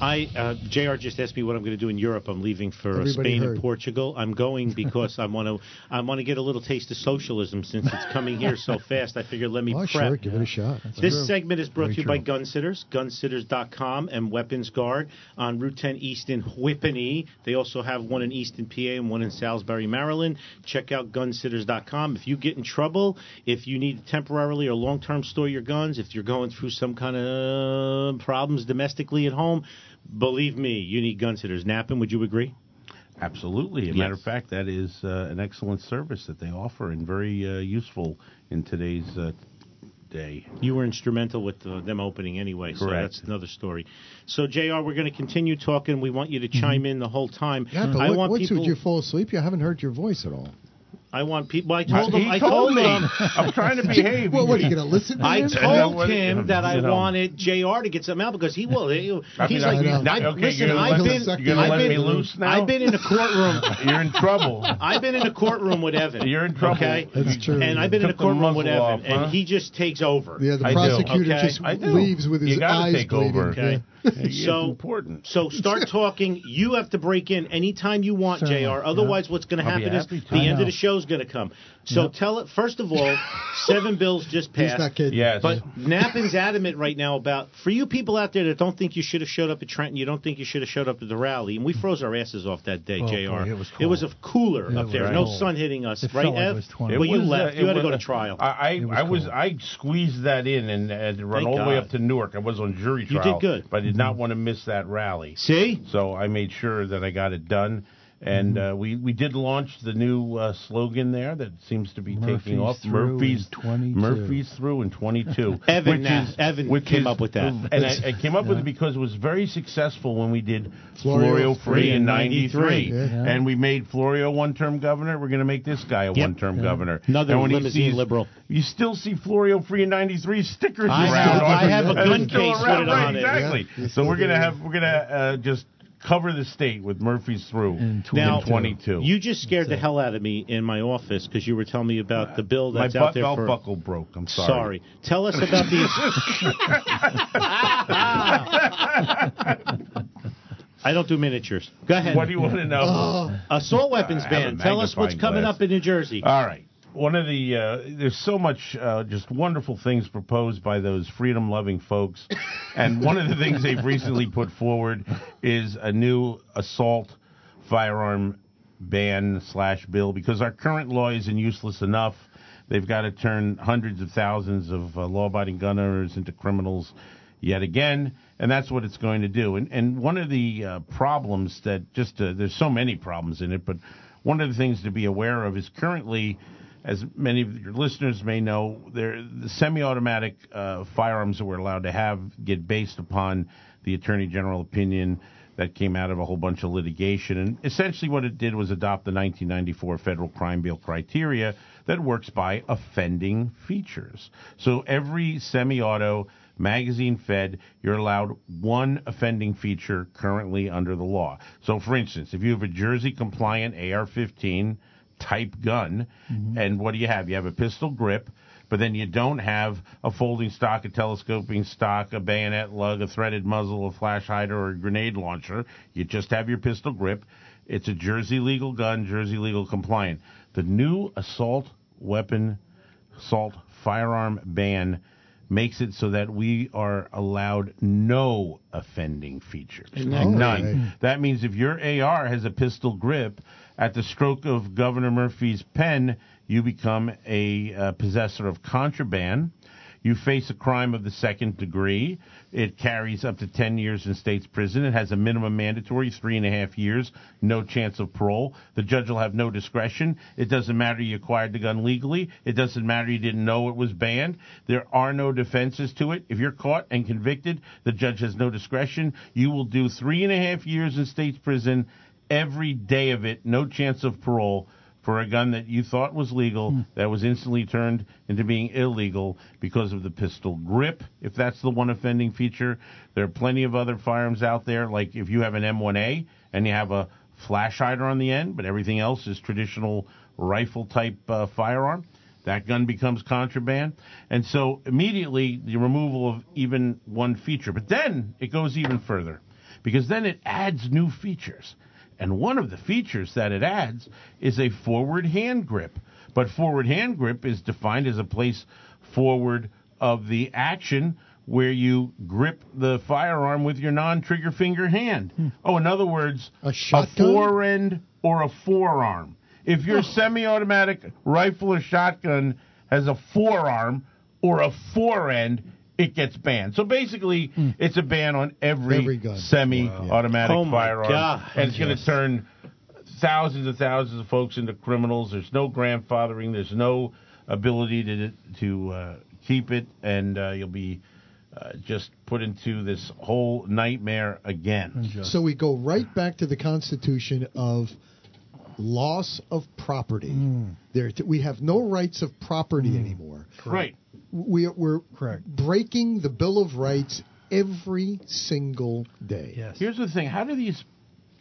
[SPEAKER 3] I uh, Jr. just asked me what I'm going to do in Europe. I'm leaving for
[SPEAKER 2] Everybody
[SPEAKER 3] Spain
[SPEAKER 2] heard.
[SPEAKER 3] and Portugal. I'm going because I want to I want to get a little taste of socialism since it's coming here so fast. I figured let me
[SPEAKER 2] Oh,
[SPEAKER 3] prep.
[SPEAKER 2] sure, give it a shot. That's
[SPEAKER 3] This
[SPEAKER 2] true.
[SPEAKER 3] segment is brought
[SPEAKER 5] Very
[SPEAKER 3] to you by
[SPEAKER 5] true.
[SPEAKER 3] Gun Sitters, gunsitters.com, and Weapons Guard on Route 10 East in Whippany. They also have one in Easton, PA, and one in Salisbury, Maryland. Check out gunsitters.com. If you get in trouble, if you need to temporarily or long term store your guns, if you're going through some kind of problems domestically at home, believe me, you need gun sitters. Nappen, would you agree?
[SPEAKER 4] Absolutely. As a matter of fact, that is uh, an excellent service that they offer and very uh, useful in today's uh, day.
[SPEAKER 3] You were instrumental with uh, them opening anyway, so that's another story. So, JR, we're going to continue talking. We want you to chime in the whole time.
[SPEAKER 2] Yeah, but
[SPEAKER 3] I
[SPEAKER 2] what,
[SPEAKER 3] want
[SPEAKER 2] what's
[SPEAKER 3] people.
[SPEAKER 2] did you fall asleep? You haven't heard your voice at all.
[SPEAKER 3] I want people. I told
[SPEAKER 4] he
[SPEAKER 3] him. I
[SPEAKER 4] told
[SPEAKER 3] told
[SPEAKER 4] me.
[SPEAKER 3] him.
[SPEAKER 4] I'm trying to behave.
[SPEAKER 2] Well, what are you going to listen to
[SPEAKER 3] I
[SPEAKER 2] him?
[SPEAKER 3] told
[SPEAKER 4] what-
[SPEAKER 3] him that I
[SPEAKER 4] know.
[SPEAKER 3] wanted Jr. to get something out because he will. He,
[SPEAKER 4] I
[SPEAKER 3] he's
[SPEAKER 4] mean,
[SPEAKER 3] like,
[SPEAKER 2] I.
[SPEAKER 3] I,
[SPEAKER 4] okay,
[SPEAKER 3] listen.
[SPEAKER 4] you're gonna
[SPEAKER 3] I've
[SPEAKER 4] let
[SPEAKER 3] been.
[SPEAKER 4] me- you're gonna
[SPEAKER 3] I've
[SPEAKER 4] let
[SPEAKER 3] been,
[SPEAKER 4] me loose now?
[SPEAKER 3] I've been in a courtroom.
[SPEAKER 4] You're in trouble.
[SPEAKER 3] I've been in a courtroom with Evan.
[SPEAKER 4] You're in trouble.
[SPEAKER 3] Okay,
[SPEAKER 2] That's true.
[SPEAKER 3] and I've been in a courtroom with Evan,
[SPEAKER 4] off, huh?
[SPEAKER 3] and he just takes over.
[SPEAKER 2] Yeah, the
[SPEAKER 4] I do.
[SPEAKER 2] prosecutor
[SPEAKER 3] Okay.
[SPEAKER 2] just leaves with his
[SPEAKER 4] You gotta
[SPEAKER 2] eyes
[SPEAKER 4] take
[SPEAKER 2] bleeding.
[SPEAKER 4] over.
[SPEAKER 3] Okay.
[SPEAKER 2] Yeah.
[SPEAKER 4] It's
[SPEAKER 3] So-
[SPEAKER 4] important.
[SPEAKER 3] So start talking. You have to break in anytime you want,
[SPEAKER 5] Certainly,
[SPEAKER 3] Jr. Otherwise, what's going to happen is the
[SPEAKER 5] I
[SPEAKER 3] end
[SPEAKER 5] know.
[SPEAKER 3] of the show is going to come. So tell it first of all. seven bills just passed.
[SPEAKER 2] He's
[SPEAKER 3] passed.
[SPEAKER 2] not kidding.
[SPEAKER 4] Yes.
[SPEAKER 3] But Nappen's adamant right now about for you people out there that don't think you should have showed up at Trenton, you don't think you should have showed up at the rally, and we hmm. froze our asses off that day,
[SPEAKER 5] Oh,
[SPEAKER 3] Jr.
[SPEAKER 5] boy, it was
[SPEAKER 3] It was a cooler
[SPEAKER 5] It
[SPEAKER 3] up
[SPEAKER 5] was
[SPEAKER 3] there, no
[SPEAKER 5] cold.
[SPEAKER 3] sun hitting us,
[SPEAKER 5] It
[SPEAKER 3] right,
[SPEAKER 5] felt like it
[SPEAKER 3] Ev?
[SPEAKER 5] was 20.
[SPEAKER 3] Well, you
[SPEAKER 4] was, uh,
[SPEAKER 3] left.
[SPEAKER 4] uh,
[SPEAKER 3] you had to go to
[SPEAKER 4] uh,
[SPEAKER 3] trial.
[SPEAKER 4] I I,
[SPEAKER 5] was
[SPEAKER 4] I was. I squeezed that in and had to run
[SPEAKER 3] Thank
[SPEAKER 4] all the way up to Newark. I was on jury trial.
[SPEAKER 3] You did good.
[SPEAKER 4] but I did not mm-hmm. want to miss that rally.
[SPEAKER 3] See?
[SPEAKER 4] So I made sure that I got it done. And
[SPEAKER 5] Mm-hmm.
[SPEAKER 4] uh, we, we did launch the new uh, slogan there that seems to be
[SPEAKER 5] Murphy's
[SPEAKER 4] taking off.
[SPEAKER 5] through
[SPEAKER 4] Murphy's
[SPEAKER 5] in 22.
[SPEAKER 4] Murphy's through in 22.
[SPEAKER 3] Evan,
[SPEAKER 4] which
[SPEAKER 3] nah,
[SPEAKER 4] is,
[SPEAKER 3] Evan
[SPEAKER 4] which
[SPEAKER 3] came
[SPEAKER 4] is-
[SPEAKER 3] up with that.
[SPEAKER 4] And I, I came up with it because it was very successful when we did
[SPEAKER 2] Florio
[SPEAKER 4] Florio free in 93.
[SPEAKER 2] Yeah.
[SPEAKER 5] Yeah.
[SPEAKER 4] And we made Florio one term governor. We're going to make this guy a one term governor.
[SPEAKER 3] Another
[SPEAKER 4] and when
[SPEAKER 3] limousine
[SPEAKER 4] sees-
[SPEAKER 3] liberal.
[SPEAKER 4] You still see Florio free in 93 stickers
[SPEAKER 3] I
[SPEAKER 4] around.
[SPEAKER 3] still- I have a
[SPEAKER 4] they're
[SPEAKER 3] gun case with
[SPEAKER 4] around,
[SPEAKER 3] it
[SPEAKER 4] right,
[SPEAKER 3] on it.
[SPEAKER 4] Exactly.
[SPEAKER 2] Yeah,
[SPEAKER 4] so we're gonna have we're gonna uh, just cover the state with Murphy's through
[SPEAKER 5] In
[SPEAKER 3] Now,
[SPEAKER 4] 22.
[SPEAKER 3] You just scared the hell out of me in my office because you were telling me about the bill that's
[SPEAKER 4] butt
[SPEAKER 3] out there
[SPEAKER 4] My
[SPEAKER 3] belt
[SPEAKER 4] buckle broke. I'm sorry.
[SPEAKER 3] Sorry. Tell us about these. I don't do miniatures. Go ahead.
[SPEAKER 4] What do you want to know?
[SPEAKER 3] Assault weapons
[SPEAKER 4] I have a
[SPEAKER 3] ban. Tell us what's coming
[SPEAKER 4] glass.
[SPEAKER 3] up in New Jersey.
[SPEAKER 4] All right. One of the uh, there's so much uh, just wonderful things proposed by those freedom loving folks, and one of the things they've recently put forward is a new assault firearm ban slash bill because our current law isn't useless enough. They've got to turn hundreds of thousands of uh, law-abiding gun owners into criminals yet again, and that's what it's going to do. And and one of the uh, problems that just uh, there's so many problems in it, but one of the things to be aware of is currently, as many of your listeners may know, the semi-automatic uh, firearms that we're allowed to have get based upon the Attorney General opinion that came out of a whole bunch of litigation. And essentially, what it did was adopt the 1994 Federal Crime Bill criteria that works by offending features. So every semi auto magazine fed, you're allowed one offending feature currently under the law. So, for instance, if you have a Jersey compliant AR 15 type gun, mm-hmm. and what do you have? You have a pistol grip but then you don't have a folding stock, a telescoping stock, a bayonet lug, a threaded muzzle, a flash hider, or a grenade launcher. You just have your pistol grip. It's a Jersey legal gun, Jersey legal compliant. The new assault weapon, assault firearm ban makes it so that we are allowed no offending features.
[SPEAKER 2] that
[SPEAKER 4] None.
[SPEAKER 2] great?
[SPEAKER 4] That means if your AR has a pistol grip, at the stroke of Governor Murphy's pen, you become a uh, possessor of contraband. You face a crime of the second degree. It carries up to 10 years in state's prison. It has a minimum mandatory three and a half years, no chance of parole. The judge will have no discretion. It doesn't matter you acquired the gun legally. It doesn't matter you didn't know it was banned. There are no defenses to it. If you're caught and convicted, the judge has no discretion. You will do three and a half years in state's prison every day of it, no chance of parole for a gun that you thought was legal that was instantly turned into being illegal because of the pistol grip, if that's the one offending feature. There are plenty of other firearms out there, like if you have an M1A and you have a flash hider on the end, but everything else is traditional rifle type uh, firearm. That gun becomes contraband. And so immediately the removal of even one feature. But then it goes even further because then it adds new features. And one of the features that it adds is a forward hand grip. But forward hand grip is defined as a place forward of the action where you grip the firearm with your non trigger finger hand. Hmm. Oh, in other words,
[SPEAKER 2] A shotgun?
[SPEAKER 4] forend or a forearm. If your semi automatic rifle or shotgun has a forearm or a forend, it gets banned. So basically, it's a ban on every,
[SPEAKER 2] Every gun.
[SPEAKER 4] semi-automatic
[SPEAKER 3] Oh, my
[SPEAKER 4] firearm,
[SPEAKER 3] God.
[SPEAKER 4] and it's going to turn thousands and thousands of folks into criminals. There's no grandfathering. There's no ability to to uh, keep it, and uh, you'll be uh, just put into this whole nightmare again.
[SPEAKER 2] So we go right back to the Constitution of loss of property. Hmm. There, we have no rights of property hmm. anymore.
[SPEAKER 4] Right.
[SPEAKER 2] We, we're
[SPEAKER 5] Correct.
[SPEAKER 2] breaking the Bill of Rights every single day.
[SPEAKER 5] Yes.
[SPEAKER 4] Here's the thing: How do these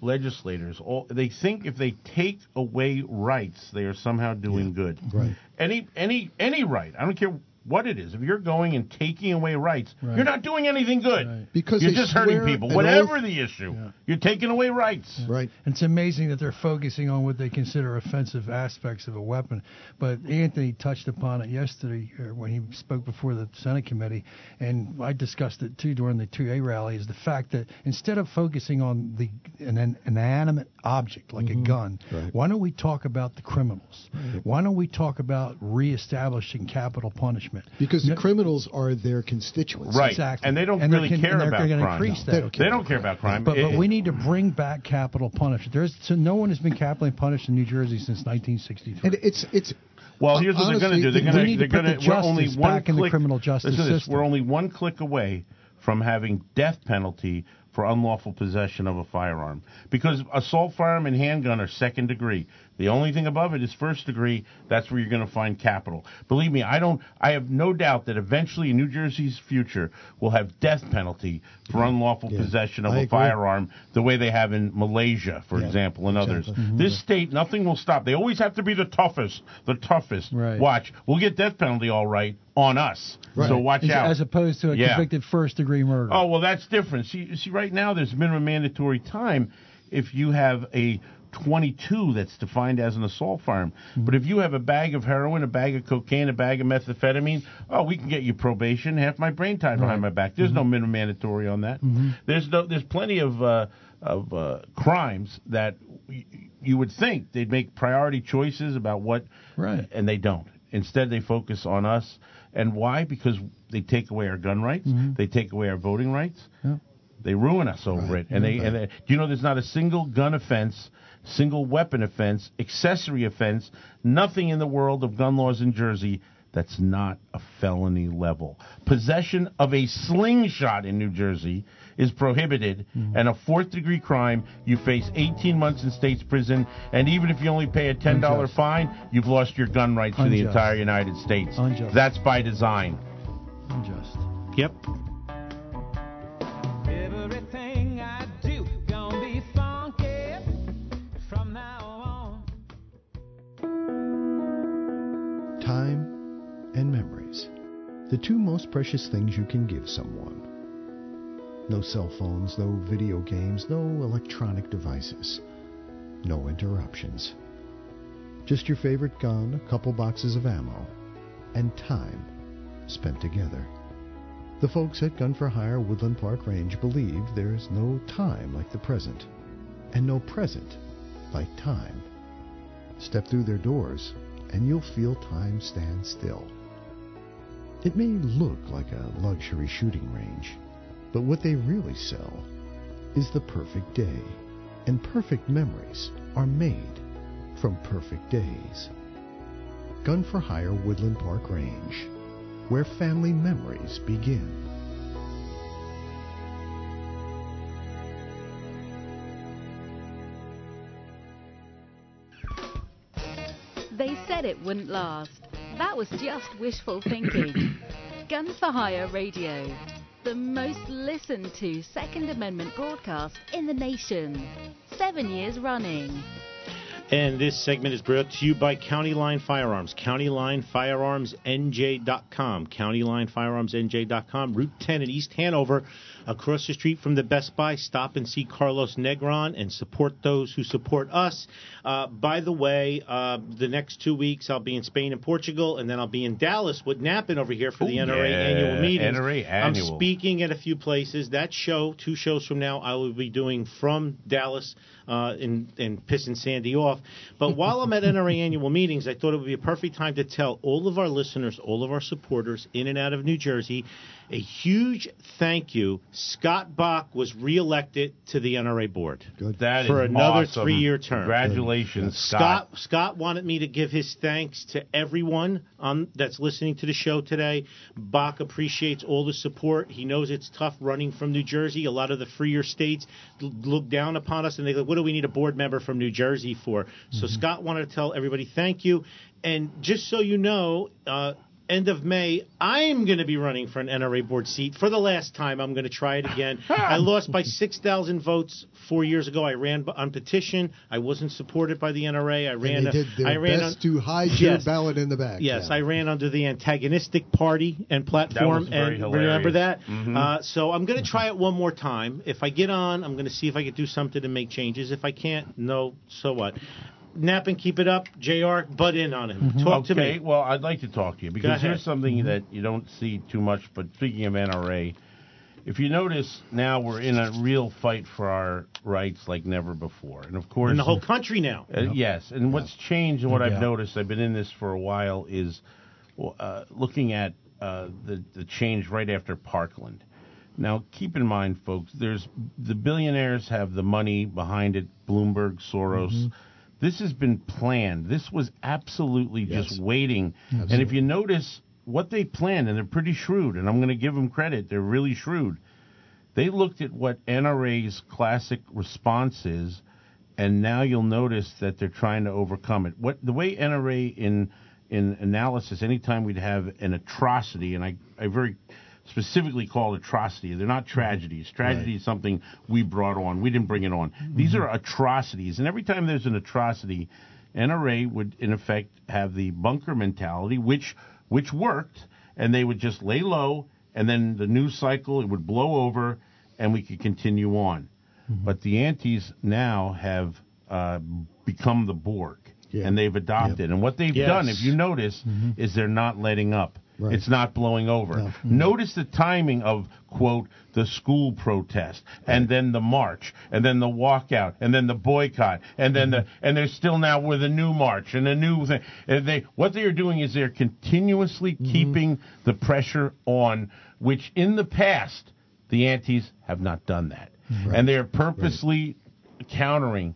[SPEAKER 4] legislators all they think if they take away rights, they are somehow doing good?
[SPEAKER 2] Right.
[SPEAKER 4] Any any any right. I don't care what it is. If you're going and taking away rights,
[SPEAKER 5] Right.
[SPEAKER 4] you're not doing anything good.
[SPEAKER 5] Right.
[SPEAKER 2] Because
[SPEAKER 4] you're just hurting people. Whatever
[SPEAKER 2] oath-
[SPEAKER 4] the issue,
[SPEAKER 5] Yeah.
[SPEAKER 4] you're taking away rights.
[SPEAKER 2] Right.
[SPEAKER 5] It's amazing that they're focusing on what they consider offensive aspects of a weapon. But Anthony touched upon it yesterday uh, when he spoke before the Senate committee, and I discussed it too during the 2A rally. Is the fact that instead of focusing on the an, an inanimate object like a gun,
[SPEAKER 2] Right.
[SPEAKER 5] why don't we talk about the criminals? Why don't we talk about reestablishing capital punishment?
[SPEAKER 2] Because the criminals are their constituents.
[SPEAKER 4] Right.
[SPEAKER 5] Exactly.
[SPEAKER 4] And they don't
[SPEAKER 5] And
[SPEAKER 4] really
[SPEAKER 5] con-
[SPEAKER 4] care
[SPEAKER 5] and they're
[SPEAKER 4] about
[SPEAKER 5] gonna
[SPEAKER 4] crime.
[SPEAKER 5] increase that.
[SPEAKER 2] they don't care
[SPEAKER 4] They don't care about crime.
[SPEAKER 5] But,
[SPEAKER 4] It-
[SPEAKER 5] but we need to bring back capital punishment. There's so no one has been capitally punished in New Jersey since 1963.
[SPEAKER 2] And it's it's
[SPEAKER 4] Well, here's what they're going to do. They're
[SPEAKER 2] we
[SPEAKER 4] going
[SPEAKER 5] need
[SPEAKER 4] to.
[SPEAKER 5] to
[SPEAKER 4] They're
[SPEAKER 5] put
[SPEAKER 4] going
[SPEAKER 5] the
[SPEAKER 4] to. We're only
[SPEAKER 5] justice
[SPEAKER 4] one
[SPEAKER 5] back in the
[SPEAKER 4] click.
[SPEAKER 5] criminal justice
[SPEAKER 4] listen this,
[SPEAKER 5] system.
[SPEAKER 4] We're only one click away from having death penalty for unlawful possession of a firearm because assault firearm and handgun are second degree. The only thing above it is first degree. That's where you're going to find capital. Believe me, I don't. I have no doubt that eventually New Jersey's future will have death penalty for unlawful
[SPEAKER 2] Yeah.
[SPEAKER 4] possession of
[SPEAKER 2] I
[SPEAKER 4] a
[SPEAKER 2] agree.
[SPEAKER 4] firearm, the way they have in Malaysia, for
[SPEAKER 2] Yeah,
[SPEAKER 4] example, and others.
[SPEAKER 2] exactly.
[SPEAKER 5] Mm-hmm.
[SPEAKER 4] This state, nothing will stop. They always have to be the toughest, the toughest.
[SPEAKER 5] Right.
[SPEAKER 4] Watch, we'll get death penalty all right on us.
[SPEAKER 2] Right.
[SPEAKER 4] So watch
[SPEAKER 5] as,
[SPEAKER 4] out.
[SPEAKER 5] as opposed to a
[SPEAKER 4] Yeah.
[SPEAKER 5] convicted first degree murder.
[SPEAKER 4] Oh well, that's different. See, see, right now there's minimum mandatory time if you have a 22 that's defined as an assault firearm.
[SPEAKER 5] Mm-hmm.
[SPEAKER 4] But if you have a bag of heroin, a bag of cocaine, a bag of methamphetamine, oh, we can get you probation, half my brain tied behind my back. There's no
[SPEAKER 5] Mm-hmm.
[SPEAKER 4] minimum mandatory on that. There's no, there's plenty of uh, of uh, crimes that y- you would think they'd make priority choices about what,
[SPEAKER 5] Right.
[SPEAKER 4] and they don't. Instead, they focus on us. And why? Because they take away our gun rights. They take away our voting rights.
[SPEAKER 5] Yeah.
[SPEAKER 4] They ruin us over it. And they and they, do you know there's not a single gun offense, single weapon offense, accessory offense, nothing in the world of gun laws in Jersey that's not a felony level. Possession of a slingshot in New Jersey is prohibited, mm-hmm. and a fourth degree crime, you face 18 months in state's prison, and even if you only pay a $10
[SPEAKER 5] Unjust.
[SPEAKER 4] fine, you've lost your gun rights in the entire United States.
[SPEAKER 5] Unjust.
[SPEAKER 4] That's by design.
[SPEAKER 5] Unjust.
[SPEAKER 3] Yep.
[SPEAKER 2] The two most precious things you can give someone. No cell phones, no video games, no electronic devices. No interruptions. Just your favorite gun, a couple boxes of ammo, and time spent together. The folks at Gun for Hire Woodland Park Range believe there's no time like the present, and no present like time. Step through their doors, and you'll feel time stand still. It may look like a luxury shooting range, but what they really sell is the perfect day, and perfect memories are made from perfect days. Gun for Hire Woodland Park Range, where family memories begin.
[SPEAKER 7] They said it wouldn't last. That was just wishful thinking. Gun for Hire Radio, the most listened to Second Amendment broadcast in the nation. Seven years running.
[SPEAKER 3] And this segment is brought to you by County Line Firearms. County Line Firearms NJ.com. County Line CountyLineFirearmsNJ.com. CountyLineFirearmsNJ.com. Route 10 in East Hanover. Across the street from the Best Buy. Stop and see Carlos Negron and support those who support us. Uh, by the way, uh, the next two weeks I'll be in Spain and Portugal, and then I'll be in Dallas with Nappen over here for the
[SPEAKER 4] Ooh,
[SPEAKER 3] NRA
[SPEAKER 4] yeah,
[SPEAKER 3] annual meeting.
[SPEAKER 4] NRA
[SPEAKER 3] I'm speaking at a few places. That show, two shows from now, I will be doing from Dallas uh, and, and pissing Sandy off. But while I'm at NRA annual meetings, I thought it would be a perfect time to tell all of our listeners, all of our supporters in and out of New Jersey, a huge thank you. Scott Bach was reelected to the NRA board.
[SPEAKER 2] Good.
[SPEAKER 4] That
[SPEAKER 3] For
[SPEAKER 4] is
[SPEAKER 3] another
[SPEAKER 4] awesome.
[SPEAKER 3] three-year term.
[SPEAKER 4] Congratulations, Scott.
[SPEAKER 3] Scott Scott wanted me to give his thanks to everyone um, that's listening to the show today. Bach appreciates all the support. He knows it's tough running from New Jersey. A lot of the freer states look down upon us and they go, "What do we need a board member from New Jersey for?" So Scott wanted to tell everybody thank you. And just so you know, uh, end of May, I'm going to be running for an NRA board seat for the last time. I'm going to try it again. I lost by 6,000 votes four years ago. I ran on petition. I wasn't supported by the NRA. I ran.
[SPEAKER 2] and they
[SPEAKER 3] a-
[SPEAKER 2] did their
[SPEAKER 3] I ran
[SPEAKER 2] best
[SPEAKER 3] on-
[SPEAKER 2] to hide your ballot in the back.
[SPEAKER 3] Yes,
[SPEAKER 2] yeah.
[SPEAKER 3] I ran under the antagonistic party and platform,
[SPEAKER 4] That was very
[SPEAKER 3] and remember that.
[SPEAKER 4] hilarious. Mhm.
[SPEAKER 3] Uh, so I'm going to try it one more time. If I get on, I'm going to see if I can do something to make changes. If I can't, no, so what? Nappen keep it up, Jr. Butt in on him. Talk to me.
[SPEAKER 4] okay, well, I'd like to talk to you because here's something that you don't see too much. But speaking of NRA, if you notice, now we're in a real fight for our rights like never before, and of course,
[SPEAKER 3] In the whole country now.
[SPEAKER 4] Uh, Yes, and what's changed and what I've noticed, I've been in this for a while, is uh, looking at uh, the the change right after Parkland. Now, keep in mind, folks, there's the billionaires have the money behind it, Bloomberg, Soros.
[SPEAKER 2] Mm-hmm.
[SPEAKER 4] This has been planned. This was absolutely
[SPEAKER 2] Yes.
[SPEAKER 4] just waiting. And if you notice what they planned, and they're pretty shrewd, and I'm going to give them credit, they're really shrewd. They looked at what NRA's classic response is, and now you'll notice that they're trying to overcome it. What the way NRA in in analysis, anytime we'd have an atrocity, and I, I very specifically called it atrocity. They're not tragedies. Tragedy is something we brought on. We didn't bring it on. Mm-hmm. These are atrocities, and every time there's an atrocity, NRA would in effect have the bunker mentality, which which worked, and they would just lay low, and then the news cycle it would blow over, and we could continue on. Mm-hmm. But the antis now have uh, become the Borg,
[SPEAKER 2] Yeah.
[SPEAKER 4] and they've adopted. And what they've
[SPEAKER 3] Yes.
[SPEAKER 4] done, if you notice, mm-hmm. is they're not letting up.
[SPEAKER 2] Right.
[SPEAKER 4] It's not blowing over. Mm-hmm. Notice the timing of quote the school protest, and then the march, and then the walkout, and then the boycott, and then the mm-hmm. and they're still now with a new march and a new thing. And they what they are doing is they're continuously mm-hmm. keeping the pressure on, which in the past the antis have not done that, and they are purposely countering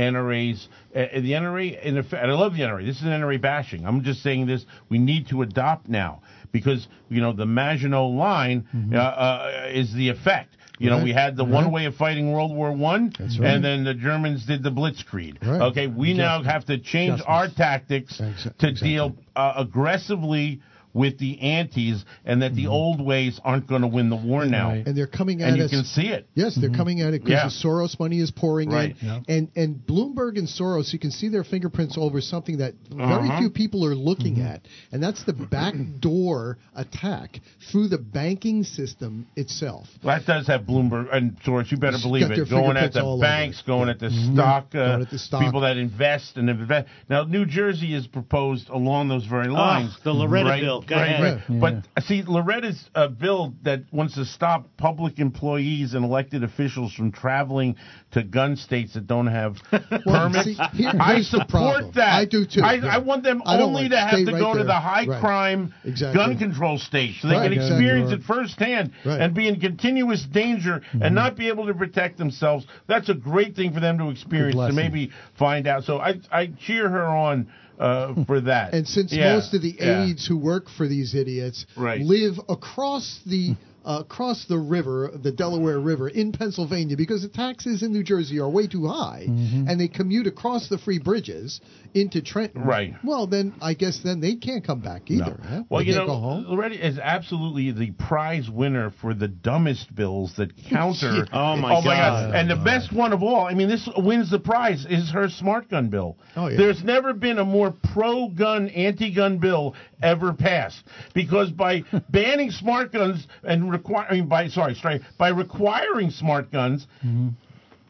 [SPEAKER 4] NRA's uh, the NRA in effect, and I love the NRA. This is an NRA bashing. I'm just saying this. We need to adopt now because you know the Maginot Line uh, uh, is the effect. You know,
[SPEAKER 2] Right,
[SPEAKER 4] we had the
[SPEAKER 2] right.
[SPEAKER 4] one way of fighting World War One,
[SPEAKER 2] right.
[SPEAKER 4] and then the Germans did the Blitzkrieg. Okay, we now have to change our tactics to
[SPEAKER 2] exactly.
[SPEAKER 4] deal uh, aggressively with the antis, and that the mm-hmm. old ways aren't going to win the war now.
[SPEAKER 5] Right.
[SPEAKER 2] and they're coming at
[SPEAKER 4] And you
[SPEAKER 2] us.
[SPEAKER 4] can see it.
[SPEAKER 2] Yes, they're mm-hmm. coming at it because
[SPEAKER 4] Yeah.
[SPEAKER 2] the Soros money is pouring
[SPEAKER 4] Right.
[SPEAKER 2] in,
[SPEAKER 5] Yeah.
[SPEAKER 2] and and Bloomberg and Soros, you can see their fingerprints over something that very
[SPEAKER 4] Uh-huh.
[SPEAKER 2] few people are looking mm-hmm. at, and that's the backdoor attack through the banking system itself.
[SPEAKER 4] Well, that does have Bloomberg and Soros. You better
[SPEAKER 2] It's
[SPEAKER 4] believe it. Going at the banks, going at the stock, uh,
[SPEAKER 2] at the stock.
[SPEAKER 4] people that invest and invest. Now, New Jersey is proposed along those very ah, lines.
[SPEAKER 3] the Loretta
[SPEAKER 4] right,
[SPEAKER 3] bill. Go
[SPEAKER 4] right,
[SPEAKER 3] ahead.
[SPEAKER 4] right. But uh, see, Loretta's a bill that wants to stop public employees and elected officials from traveling to gun states that don't have permits.
[SPEAKER 2] see, here-
[SPEAKER 4] I support that.
[SPEAKER 2] I do too,
[SPEAKER 4] I,
[SPEAKER 2] yeah.
[SPEAKER 4] I want them
[SPEAKER 2] I
[SPEAKER 4] only
[SPEAKER 2] want-
[SPEAKER 4] to have to
[SPEAKER 2] right
[SPEAKER 4] go to the high
[SPEAKER 2] Right.
[SPEAKER 4] crime
[SPEAKER 2] Exactly.
[SPEAKER 4] gun control states so they
[SPEAKER 2] Right,
[SPEAKER 4] can
[SPEAKER 2] exactly.
[SPEAKER 4] experience it firsthand
[SPEAKER 2] Right.
[SPEAKER 4] and be in continuous danger and not be able to protect themselves. That's a great thing for them to experience to maybe find out. So I I cheer her on uh, for that.
[SPEAKER 2] And since
[SPEAKER 4] Yeah,
[SPEAKER 2] most of the
[SPEAKER 4] yeah.
[SPEAKER 2] aides who work for these idiots
[SPEAKER 4] Right.
[SPEAKER 2] live across the uh, across the river, the Delaware River in Pennsylvania, because the taxes in New Jersey are way too high, and they commute across the free bridges into Trenton.
[SPEAKER 4] Right.
[SPEAKER 2] Well, then I guess then they can't come back either.
[SPEAKER 4] No.
[SPEAKER 2] huh?
[SPEAKER 4] Well,
[SPEAKER 2] They
[SPEAKER 4] you
[SPEAKER 2] can't
[SPEAKER 4] know,
[SPEAKER 2] go home.
[SPEAKER 4] Loretta is absolutely the prize winner for the dumbest bills that counter.
[SPEAKER 3] Oh, my God.
[SPEAKER 4] And the best one of all, I mean, this wins the prize, is her smart gun bill.
[SPEAKER 2] Oh, yeah.
[SPEAKER 4] There's never been a more pro-gun, anti-gun bill ever passed because by banning smart guns and requiring by sorry, sorry, by requiring smart guns mm-hmm.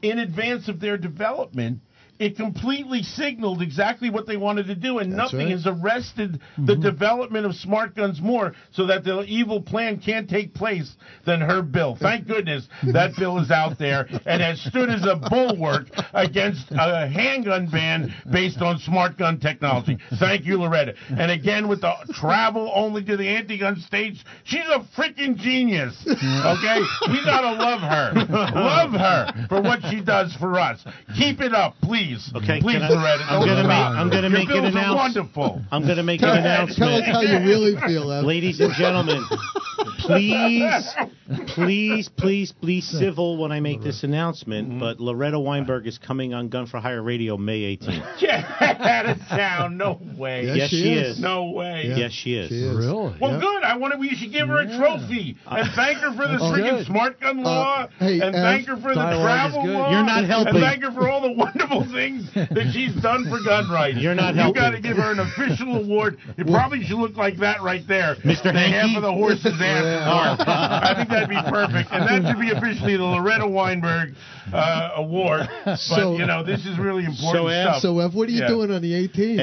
[SPEAKER 4] in advance of their development. It completely signaled exactly what they wanted to do, and
[SPEAKER 2] That's
[SPEAKER 4] nothing
[SPEAKER 2] right.
[SPEAKER 4] has arrested the mm-hmm. development of smart guns more so that the evil plan can't take place than her bill. Thank goodness that bill is out there and has stood as a bulwark against a handgun ban based on smart gun technology. Thank you, Loretta. And again, with the travel only to the anti gun states, she's a freaking genius. Okay? We gotta love her. love her for what she does for us. Keep it up, please.
[SPEAKER 3] Okay,
[SPEAKER 4] please,
[SPEAKER 3] I-
[SPEAKER 4] Loretta.
[SPEAKER 3] I'm gonna make-
[SPEAKER 4] stop.
[SPEAKER 3] I'm gonna
[SPEAKER 4] Your
[SPEAKER 3] make an
[SPEAKER 4] bills are
[SPEAKER 3] announce-
[SPEAKER 4] Wonderful.
[SPEAKER 3] I'm going to make
[SPEAKER 2] Tell,
[SPEAKER 3] an
[SPEAKER 2] tell
[SPEAKER 3] announcement.
[SPEAKER 2] us how you really feel, Ev.
[SPEAKER 3] Ladies and gentlemen, please, please, please, please, civil when I make this announcement.
[SPEAKER 4] Mm-hmm.
[SPEAKER 3] But Loretta Weinberg is coming on Gun for Hire Radio May 18th.
[SPEAKER 4] Get out of town. No way.
[SPEAKER 2] Yes,
[SPEAKER 3] yes,
[SPEAKER 2] she
[SPEAKER 3] she
[SPEAKER 2] is.
[SPEAKER 3] is.
[SPEAKER 4] No way.
[SPEAKER 2] Yeah.
[SPEAKER 3] Yes, she is.
[SPEAKER 2] She is.
[SPEAKER 5] Really?
[SPEAKER 4] Well,
[SPEAKER 2] Yep.
[SPEAKER 4] good. I want to. We should give her a trophy and thank her for the
[SPEAKER 5] That's
[SPEAKER 4] freaking
[SPEAKER 5] good.
[SPEAKER 4] smart gun law,
[SPEAKER 2] hey,
[SPEAKER 4] and
[SPEAKER 2] Ev,
[SPEAKER 4] thank her for the travel law.
[SPEAKER 3] You're not helping.
[SPEAKER 4] And thank her for all the wonderful things that she's done for gun rights.
[SPEAKER 3] You're not helping.
[SPEAKER 4] You
[SPEAKER 3] helping.
[SPEAKER 4] got to give her an official award. It probably should look like that right there,
[SPEAKER 3] Mr.
[SPEAKER 4] The half of the horse's ass. award. I think that'd be perfect, and that should be officially the Loretta Weinberg uh, Award. But
[SPEAKER 2] So-
[SPEAKER 4] you know, this is really important
[SPEAKER 3] So, Ev,
[SPEAKER 4] stuff.
[SPEAKER 2] So, Ev, what are you
[SPEAKER 4] Yeah.
[SPEAKER 2] doing on the 18th?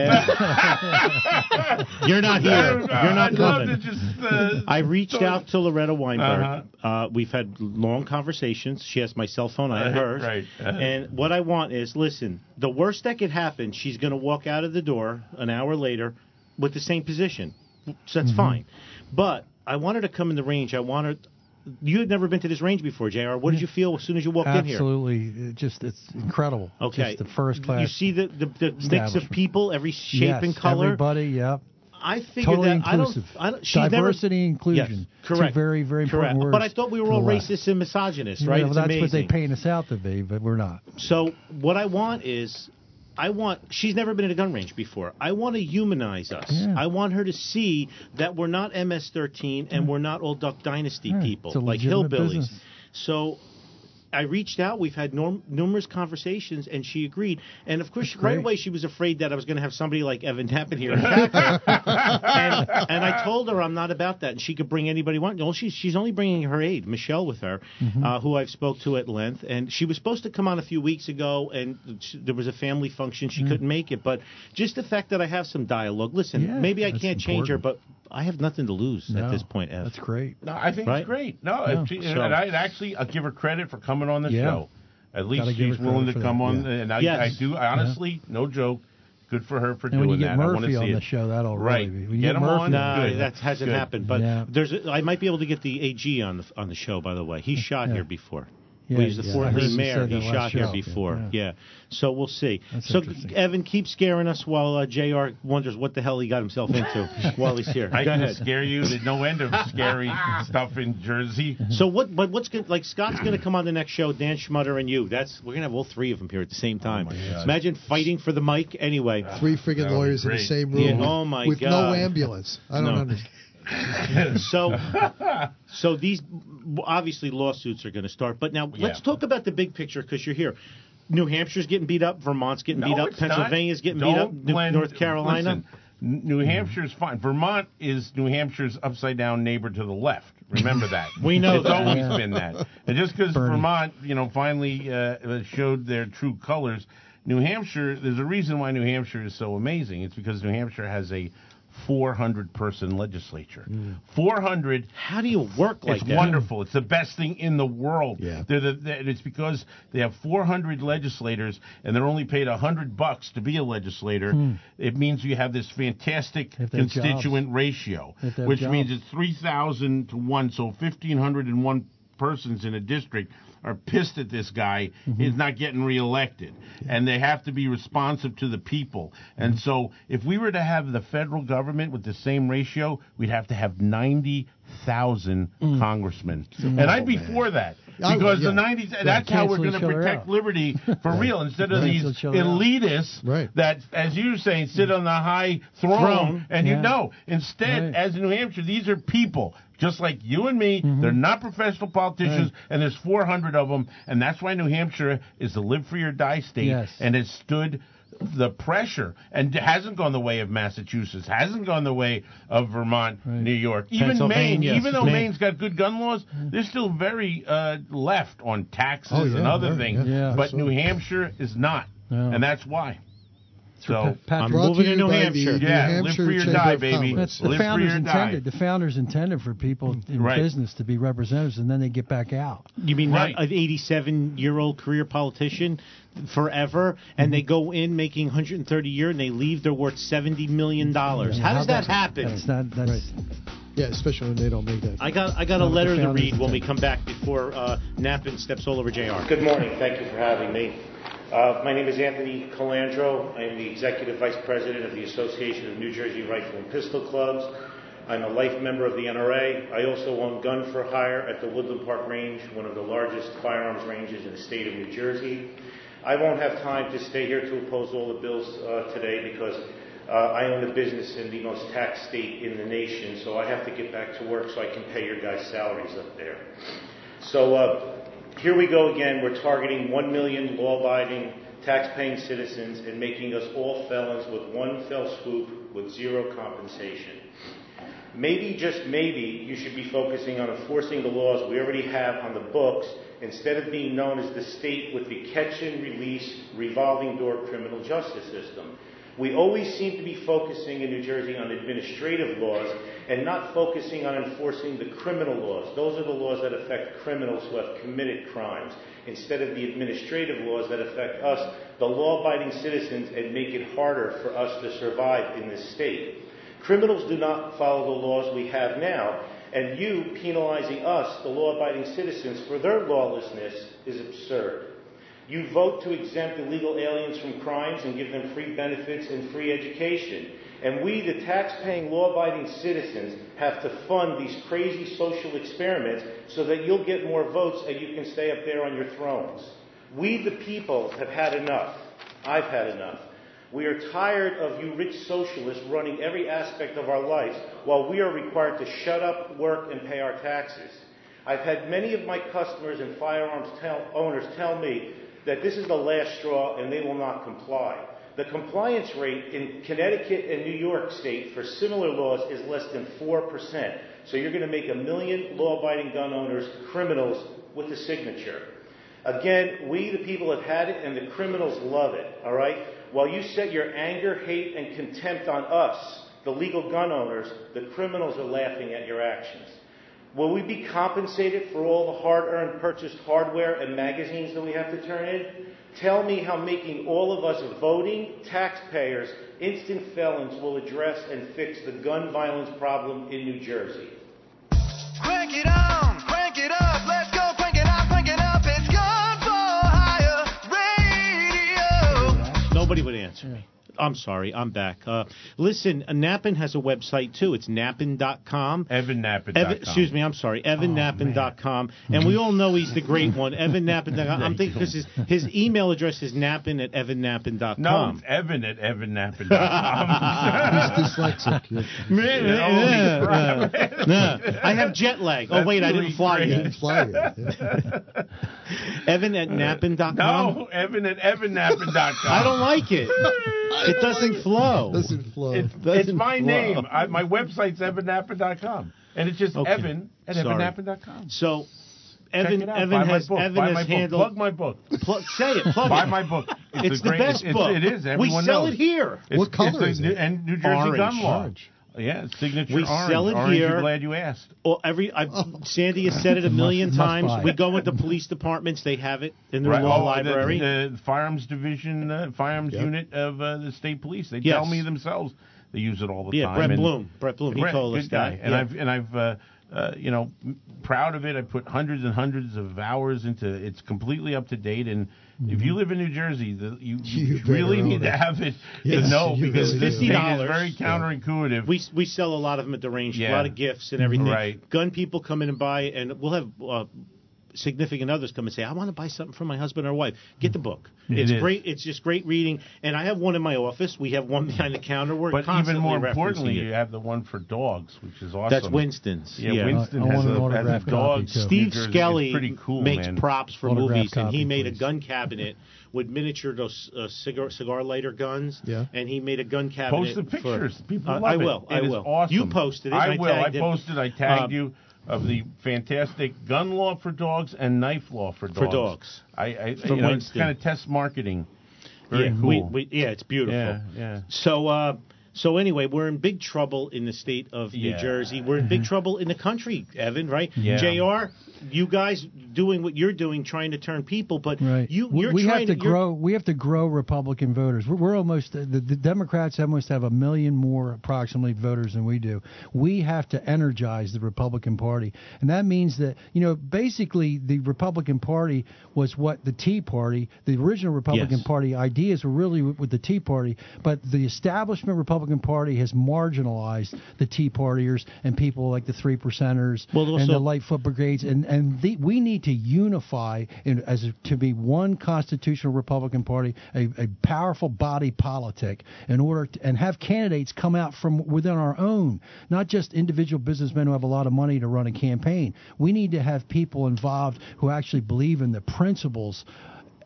[SPEAKER 3] You're not here. You're not
[SPEAKER 4] I'd love
[SPEAKER 3] coming.
[SPEAKER 4] to just, uh,
[SPEAKER 3] I reached
[SPEAKER 4] talk-
[SPEAKER 3] out to Loretta Weinberg.
[SPEAKER 4] Uh-huh.
[SPEAKER 3] uh we've had long conversations. She has my cell phone. I have hers.
[SPEAKER 4] right. Uh-huh.
[SPEAKER 3] And what I want is, listen, the worst that could happen, she's going to walk out of the door an hour later with the same position. So that's fine. But I wanted to come in the range. I want her. You had never been to this range before, Jr. What did you feel as soon as you walked in here?
[SPEAKER 5] Absolutely, it just it's incredible.
[SPEAKER 3] Okay,
[SPEAKER 5] just the first class.
[SPEAKER 3] You see the the, the mix of people, every shape
[SPEAKER 5] yes,
[SPEAKER 3] and color.
[SPEAKER 5] Everybody, yep.
[SPEAKER 3] I figured
[SPEAKER 5] Totally
[SPEAKER 3] that I don't. I don't she's
[SPEAKER 5] Diversity
[SPEAKER 3] never,
[SPEAKER 5] inclusion.
[SPEAKER 3] Yes,
[SPEAKER 5] Two
[SPEAKER 3] correct.
[SPEAKER 5] very, very important
[SPEAKER 3] correct.
[SPEAKER 5] words
[SPEAKER 3] But I thought we were all racist and misogynist,
[SPEAKER 5] Yeah,
[SPEAKER 3] right?
[SPEAKER 5] well, that's
[SPEAKER 3] amazing.
[SPEAKER 5] what they paint us out to be, but we're not.
[SPEAKER 3] So what I want is, I want. She's never been at a gun range before. I want to humanize us.
[SPEAKER 5] Yeah.
[SPEAKER 3] I want her to see that we're not MS-13 and we're not old Duck Dynasty
[SPEAKER 5] Yeah,
[SPEAKER 3] people like hillbillies.
[SPEAKER 5] business.
[SPEAKER 3] So. I reached out. We've had norm- numerous conversations, and she agreed. And of course, right away, she was afraid that I was going to have somebody like Evan Nappen here and, and I told her I'm not about that, and she could bring anybody want. Well, she's she's only bringing her aide, Michelle, with her,
[SPEAKER 5] Mm-hmm.
[SPEAKER 3] uh, who I've spoke to at length, and she was supposed to come on a few weeks ago, and she, there was a family function, she couldn't make it. But just the fact that I have some dialogue. Listen.
[SPEAKER 5] Yeah,
[SPEAKER 3] maybe I can't change her, but I have nothing to lose
[SPEAKER 5] No,
[SPEAKER 3] at this point. Ev.
[SPEAKER 5] That's great.
[SPEAKER 4] No, I think
[SPEAKER 3] Right?
[SPEAKER 4] it's great. No,
[SPEAKER 5] Yeah.
[SPEAKER 4] if she,
[SPEAKER 3] So-
[SPEAKER 4] and I'd actually I'll give her credit for coming on the
[SPEAKER 5] Yeah.
[SPEAKER 4] show. At least
[SPEAKER 5] Gotta
[SPEAKER 4] she's willing to come
[SPEAKER 5] that,
[SPEAKER 4] on,
[SPEAKER 5] yeah.
[SPEAKER 4] and I,
[SPEAKER 3] Yes.
[SPEAKER 4] I do. I honestly, no joke. Good for her for
[SPEAKER 5] And when
[SPEAKER 4] doing
[SPEAKER 5] you get
[SPEAKER 4] that. I want
[SPEAKER 5] Murphy
[SPEAKER 4] to
[SPEAKER 5] on
[SPEAKER 4] see
[SPEAKER 5] the show, that'll
[SPEAKER 4] right.
[SPEAKER 5] really be. When you
[SPEAKER 4] get
[SPEAKER 5] get
[SPEAKER 4] him on.
[SPEAKER 5] Murphy
[SPEAKER 3] No,
[SPEAKER 4] good.
[SPEAKER 3] that hasn't
[SPEAKER 4] Good.
[SPEAKER 3] happened. But
[SPEAKER 5] Yeah.
[SPEAKER 3] there's, a, I might be able to get the AG on the on the show. By the way, he shot
[SPEAKER 5] Yeah.
[SPEAKER 3] here before.
[SPEAKER 5] Yeah,
[SPEAKER 3] Well, he's the
[SPEAKER 5] yeah.
[SPEAKER 3] Fort
[SPEAKER 5] I heard
[SPEAKER 3] Lee
[SPEAKER 5] you
[SPEAKER 3] mayor. He shot here before.
[SPEAKER 5] Yeah.
[SPEAKER 3] Yeah. So we'll see.
[SPEAKER 5] That's
[SPEAKER 3] so. Evan, keep scaring us while uh, Jr. wonders what the hell he got himself into while he's here.
[SPEAKER 4] I
[SPEAKER 3] Go
[SPEAKER 4] can
[SPEAKER 3] ahead.
[SPEAKER 4] scare you. There's no end of scary stuff in Jersey.
[SPEAKER 3] So what? But what's going like Scott's going to come on the next show? Dan Schmutter and you. That's we're going to have all three of them here at the same time.
[SPEAKER 4] my God.
[SPEAKER 3] Imagine fighting for the mic. Anyway,
[SPEAKER 2] Three friggin' lawyers in the
[SPEAKER 4] great.
[SPEAKER 2] same
[SPEAKER 3] Yeah,
[SPEAKER 2] room
[SPEAKER 3] oh my
[SPEAKER 2] with no ambulance. I don't
[SPEAKER 3] No.
[SPEAKER 2] understand.
[SPEAKER 3] so so these obviously lawsuits are going to start. But now let's
[SPEAKER 4] Yeah.
[SPEAKER 3] talk about the big picture because you're here. New Hampshire's getting beat up. Vermont's getting
[SPEAKER 4] No,
[SPEAKER 3] beat up.
[SPEAKER 4] it's not.
[SPEAKER 3] Pennsylvania's getting
[SPEAKER 4] Don't
[SPEAKER 3] beat up. New-
[SPEAKER 4] blend-
[SPEAKER 3] North Carolina.
[SPEAKER 4] listen, New Hampshire's fine. Vermont is New Hampshire's upside down neighbor to the left. Remember that.
[SPEAKER 3] We know
[SPEAKER 4] it's
[SPEAKER 3] that.
[SPEAKER 4] always
[SPEAKER 5] Yeah.
[SPEAKER 4] been that. And just because Vermont, you know, finally uh, showed their true colors, New Hampshire. There's a reason why New Hampshire is so amazing. It's because New Hampshire has a 400 person legislature. Mm. 400
[SPEAKER 3] How do you work like
[SPEAKER 4] it's
[SPEAKER 3] that?
[SPEAKER 4] wonderful. It's the best thing in the world.
[SPEAKER 2] Yeah.
[SPEAKER 4] They're the, they it's because they have 400 legislators and they're only paid 100 bucks to be a legislator. Hmm. It means you have this fantastic
[SPEAKER 5] If they have
[SPEAKER 4] constituent ratio,
[SPEAKER 5] they have
[SPEAKER 4] which means it's 3,000 to 1. So 1,501 persons in a district are pissed at this guy. Mm-hmm. He's not getting reelected. And they have to be responsive to the people. And mm-hmm. so if we were to have the federal government with the same ratio, we'd have to have 90,000 mm. congressmen. And I'd be for that.
[SPEAKER 2] I would,
[SPEAKER 4] Because
[SPEAKER 2] yeah.
[SPEAKER 4] the 90s, that's how we're going to protect
[SPEAKER 5] out.
[SPEAKER 4] liberty for real instead of
[SPEAKER 5] Right.
[SPEAKER 4] these
[SPEAKER 5] Cancel each other out.
[SPEAKER 4] elitists
[SPEAKER 2] Right.
[SPEAKER 4] that, as you were saying, sit mm. on the high throne.
[SPEAKER 3] Throne.
[SPEAKER 4] And you know, instead,
[SPEAKER 5] Right.
[SPEAKER 4] as in New Hampshire, these are people just like you and me. They're not professional politicians, and there's 400 of them, and that's why New Hampshire is the live free or die state,
[SPEAKER 5] Yes.
[SPEAKER 4] and it stood the pressure and hasn't gone the way of Massachusetts, hasn't gone the way of Vermont,
[SPEAKER 5] Right.
[SPEAKER 4] New York, even Maine.
[SPEAKER 3] Pennsylvania,
[SPEAKER 4] Even though
[SPEAKER 3] Maine.
[SPEAKER 4] Maine's got good gun laws, they're still very uh, left on taxes
[SPEAKER 2] Oh, yeah,
[SPEAKER 4] and other
[SPEAKER 2] right,
[SPEAKER 4] things.
[SPEAKER 5] yeah.
[SPEAKER 4] but
[SPEAKER 2] Absolutely.
[SPEAKER 4] New Hampshire is not,
[SPEAKER 5] Yeah.
[SPEAKER 4] and that's why. So.
[SPEAKER 5] Pa- Patrick,
[SPEAKER 3] I'm moving
[SPEAKER 2] to
[SPEAKER 3] to New
[SPEAKER 2] by
[SPEAKER 3] Hampshire.
[SPEAKER 2] the New
[SPEAKER 4] Yeah, live
[SPEAKER 2] Hampshire
[SPEAKER 4] free or die, baby.
[SPEAKER 5] That's the
[SPEAKER 4] Live free
[SPEAKER 5] founders
[SPEAKER 4] or die.
[SPEAKER 5] intended. The founders intended for people in
[SPEAKER 4] Right.
[SPEAKER 5] business to be representatives, and then they get back out.
[SPEAKER 3] You mean
[SPEAKER 4] Right.
[SPEAKER 3] an 87 year old career politician forever, and they go in making 130 a year, and they leave they're worth 70 million dollars? How does that happen?
[SPEAKER 5] That's not. That's
[SPEAKER 2] Yeah, especially when they don't make that.
[SPEAKER 3] I got I got a
[SPEAKER 5] Not what the
[SPEAKER 3] letter to read when we come back before uh, Nappen steps all over Jr. Good morning. Thank you for having me. Uh, my name is Anthony Colandro. I am the executive vice president of the Association of New Jersey Rifle and Pistol Clubs. I'm a life member of the NRA. I also own Gun for Hire at the Woodland Park Range, one of the largest firearms ranges in the state of New Jersey. I won't have time to stay here to oppose all the bills uh, today because uh, I own a business in the most taxed state in the nation, so I have to get back to work so I can pay your guys' salaries up there. So uh, here we go again. We're targeting 1 million law abiding, tax paying citizens and making us all felons with one fell swoop with zero compensation. Maybe, just maybe, you should be focusing on enforcing the laws we already have on the books instead of being known as the state with the catch and release revolving door criminal justice system. We always seem to be focusing in New Jersey on administrative laws and not focusing on enforcing the criminal laws. Those are the laws that affect criminals who have committed crimes, instead of the administrative laws that affect us, the law abiding citizens, and make it harder for us to survive in this state. Criminals do not follow the laws we have now, and you penalizing us, the law abiding citizens, for their lawlessness is absurd. You vote to exempt illegal aliens from crimes and give them free benefits and free education. And we, the tax-paying, law-abiding citizens, have to fund these crazy social experiments so that you'll get more votes and you can stay up there on your thrones. We, the people, have had enough. I've had enough. We are tired of you rich socialists running every aspect of our lives while we are required to shut up, work, and pay our taxes. I've had many of my customers and firearms tell, owners tell me that this is the last straw and they will not comply. The compliance rate in Connecticut and New York State for similar laws is less than 4%. So you're going to make a million law abiding gun owners criminals with a signature. Again, we the people have had it and the criminals love it, all right? While you set your anger, hate, and contempt on us, the legal gun owners, the criminals are laughing at your actions. Will we be compensated for all the hard earned purchased hardware and magazines that we have to turn in? Tell me how making all of us voting taxpayers instant felons will address and fix the gun violence problem in New Jersey.
[SPEAKER 8] Crank it on, crank it up, let's go crank it up, crank it up. It's Gun for Hire Radio.
[SPEAKER 3] Nobody would answer me. I'm sorry, I'm back. Uh, listen, uh, Nappen has a website too. It's nappen.com.
[SPEAKER 4] EvanNappen.com.
[SPEAKER 3] Evan, excuse me, I'm sorry, evannappen.com. and we all know he's the great one, evannappen.com. I'm thinking because his, his email address is nappen at evannappen.com.
[SPEAKER 4] No, it's Evan at EvanNappen.com.
[SPEAKER 2] He's dyslexic.
[SPEAKER 3] Man,
[SPEAKER 4] Yeah,
[SPEAKER 3] yeah, yeah. No, I have jet lag. Oh,
[SPEAKER 4] That's
[SPEAKER 3] wait, I didn't fly
[SPEAKER 4] great.
[SPEAKER 3] yet.
[SPEAKER 2] Didn't fly yet.
[SPEAKER 3] Evan at uh, nappen.com.
[SPEAKER 4] no, Evan at EvanNappen.com.
[SPEAKER 3] I don't like it. It doesn't flow.
[SPEAKER 2] Doesn't flow.
[SPEAKER 4] It's,
[SPEAKER 3] Doesn't
[SPEAKER 4] it's my
[SPEAKER 3] flow.
[SPEAKER 4] name. I, my website's evannappen.com. And it's just
[SPEAKER 3] Okay.
[SPEAKER 4] Evan at
[SPEAKER 3] Sorry.
[SPEAKER 4] evannappen.com.
[SPEAKER 3] So, Evan. Evan
[SPEAKER 4] Buy
[SPEAKER 3] has. Evan
[SPEAKER 4] Buy
[SPEAKER 3] has handled.
[SPEAKER 4] Plug my book.
[SPEAKER 3] Plug, say it. Plug
[SPEAKER 4] Buy
[SPEAKER 3] it.
[SPEAKER 4] my book.
[SPEAKER 3] It's,
[SPEAKER 4] a
[SPEAKER 3] the
[SPEAKER 4] great,
[SPEAKER 3] best
[SPEAKER 4] it's,
[SPEAKER 3] book.
[SPEAKER 4] It is. Everyone
[SPEAKER 3] we sell
[SPEAKER 4] knows.
[SPEAKER 3] it here.
[SPEAKER 4] It's,
[SPEAKER 2] What color
[SPEAKER 4] it's
[SPEAKER 2] is
[SPEAKER 4] a,
[SPEAKER 2] it?
[SPEAKER 4] And New Jersey
[SPEAKER 3] Orange.
[SPEAKER 4] gun law.
[SPEAKER 2] Orange.
[SPEAKER 4] Yeah, signature
[SPEAKER 3] We
[SPEAKER 4] orange.
[SPEAKER 3] sell it
[SPEAKER 4] orange,
[SPEAKER 3] here.
[SPEAKER 4] You're glad you asked.
[SPEAKER 3] Well, every I've, Sandy has said it a million
[SPEAKER 5] must
[SPEAKER 3] times.
[SPEAKER 5] buy.
[SPEAKER 3] We go into police departments; they have it in their
[SPEAKER 4] Right.
[SPEAKER 3] law
[SPEAKER 4] Oh,
[SPEAKER 3] library.
[SPEAKER 4] The, the firearms division, uh, firearms
[SPEAKER 2] Yep.
[SPEAKER 4] unit of uh, the state police. They
[SPEAKER 3] Yes.
[SPEAKER 4] tell me themselves they use it all the
[SPEAKER 3] yeah,
[SPEAKER 4] time.
[SPEAKER 3] Yeah, Brett
[SPEAKER 4] and-
[SPEAKER 3] Bloom. Brett Bloom. He
[SPEAKER 4] Brett,
[SPEAKER 3] told
[SPEAKER 4] good
[SPEAKER 3] us
[SPEAKER 4] guy.
[SPEAKER 3] that.
[SPEAKER 4] And
[SPEAKER 3] Yeah.
[SPEAKER 4] I've and I've uh, uh, you know m- proud of it. I put hundreds and hundreds of hours into. it. It's completely up to date. And if you live in New Jersey, the, you, you,
[SPEAKER 2] You
[SPEAKER 4] really
[SPEAKER 2] own
[SPEAKER 4] need to have it
[SPEAKER 2] Yes,
[SPEAKER 4] to know because
[SPEAKER 2] really
[SPEAKER 4] this
[SPEAKER 2] do.
[SPEAKER 4] thing is
[SPEAKER 3] $50.
[SPEAKER 4] very counterintuitive.
[SPEAKER 3] We we sell a lot of them at the range. A lot of gifts and everything.
[SPEAKER 4] Right.
[SPEAKER 3] Gun people come in and buy, and we'll have. Uh, Significant others come and say, "I want to buy something for my husband or wife." Get the book.
[SPEAKER 4] It
[SPEAKER 3] it's
[SPEAKER 4] is.
[SPEAKER 3] great. It's just great reading. And I have one in my office. We have one behind the counter. We're
[SPEAKER 4] but even more importantly,
[SPEAKER 3] it.
[SPEAKER 4] you have the one for dogs, which is awesome.
[SPEAKER 3] That's Winston's.
[SPEAKER 4] Yeah,
[SPEAKER 3] Yeah.
[SPEAKER 4] Winston
[SPEAKER 5] I- I
[SPEAKER 4] has,
[SPEAKER 5] want
[SPEAKER 4] a, has a dog.
[SPEAKER 3] Steve Skelly
[SPEAKER 4] It's cool,
[SPEAKER 3] makes
[SPEAKER 4] man.
[SPEAKER 3] props for
[SPEAKER 5] Autographed
[SPEAKER 3] movies, and he
[SPEAKER 5] copy,
[SPEAKER 3] made a gun cabinet with miniature those uh, cigar cigar lighter guns.
[SPEAKER 2] Yeah.
[SPEAKER 3] And he made a gun cabinet.
[SPEAKER 4] Post the
[SPEAKER 3] for-
[SPEAKER 4] pictures. People
[SPEAKER 3] Uh,
[SPEAKER 4] love
[SPEAKER 3] I
[SPEAKER 4] it.
[SPEAKER 3] will. I
[SPEAKER 4] It is
[SPEAKER 3] will.
[SPEAKER 4] awesome.
[SPEAKER 3] You posted it.
[SPEAKER 4] I,
[SPEAKER 3] I
[SPEAKER 4] will. I
[SPEAKER 3] tagged it.
[SPEAKER 4] posted. I tagged
[SPEAKER 3] Um,
[SPEAKER 4] you of the fantastic gun law for dogs and knife law for dogs.
[SPEAKER 3] For dogs.
[SPEAKER 4] I, I
[SPEAKER 3] From
[SPEAKER 4] you know, it's kind of test marketing. Very
[SPEAKER 3] yeah,
[SPEAKER 4] cool.
[SPEAKER 3] we, we, yeah, it's beautiful.
[SPEAKER 4] yeah, yeah.
[SPEAKER 3] So, uh, so anyway, we're in big trouble in the state of New
[SPEAKER 4] Yeah.
[SPEAKER 3] Jersey. We're in big mm-hmm. trouble in the country, Evan. Right?
[SPEAKER 4] Yeah.
[SPEAKER 3] Jr. You guys doing what you're doing, trying to turn people, but
[SPEAKER 5] Right.
[SPEAKER 3] you
[SPEAKER 5] We-
[SPEAKER 3] you're
[SPEAKER 5] we have to
[SPEAKER 3] you're-
[SPEAKER 5] grow. We have to grow Republican voters. We're, we're almost the, the Democrats almost have a million more approximately voters than we do. We have to energize the Republican Party, and that means that you know basically the Republican Party was what the Tea Party, the original Republican
[SPEAKER 3] Yes.
[SPEAKER 5] Party ideas were really with, with the Tea Party, but the establishment Republican Republican Party has marginalized the Tea Partiers and people like the Three Percenters
[SPEAKER 3] Well,
[SPEAKER 5] and
[SPEAKER 3] also-
[SPEAKER 5] the Lightfoot Brigades, and and the, we need to unify in, as a, to be one constitutional Republican Party, a, a powerful body politic, in order to, and have candidates come out from within our own, not just individual businessmen who have a lot of money to run a campaign. We need to have people involved who actually believe in the principles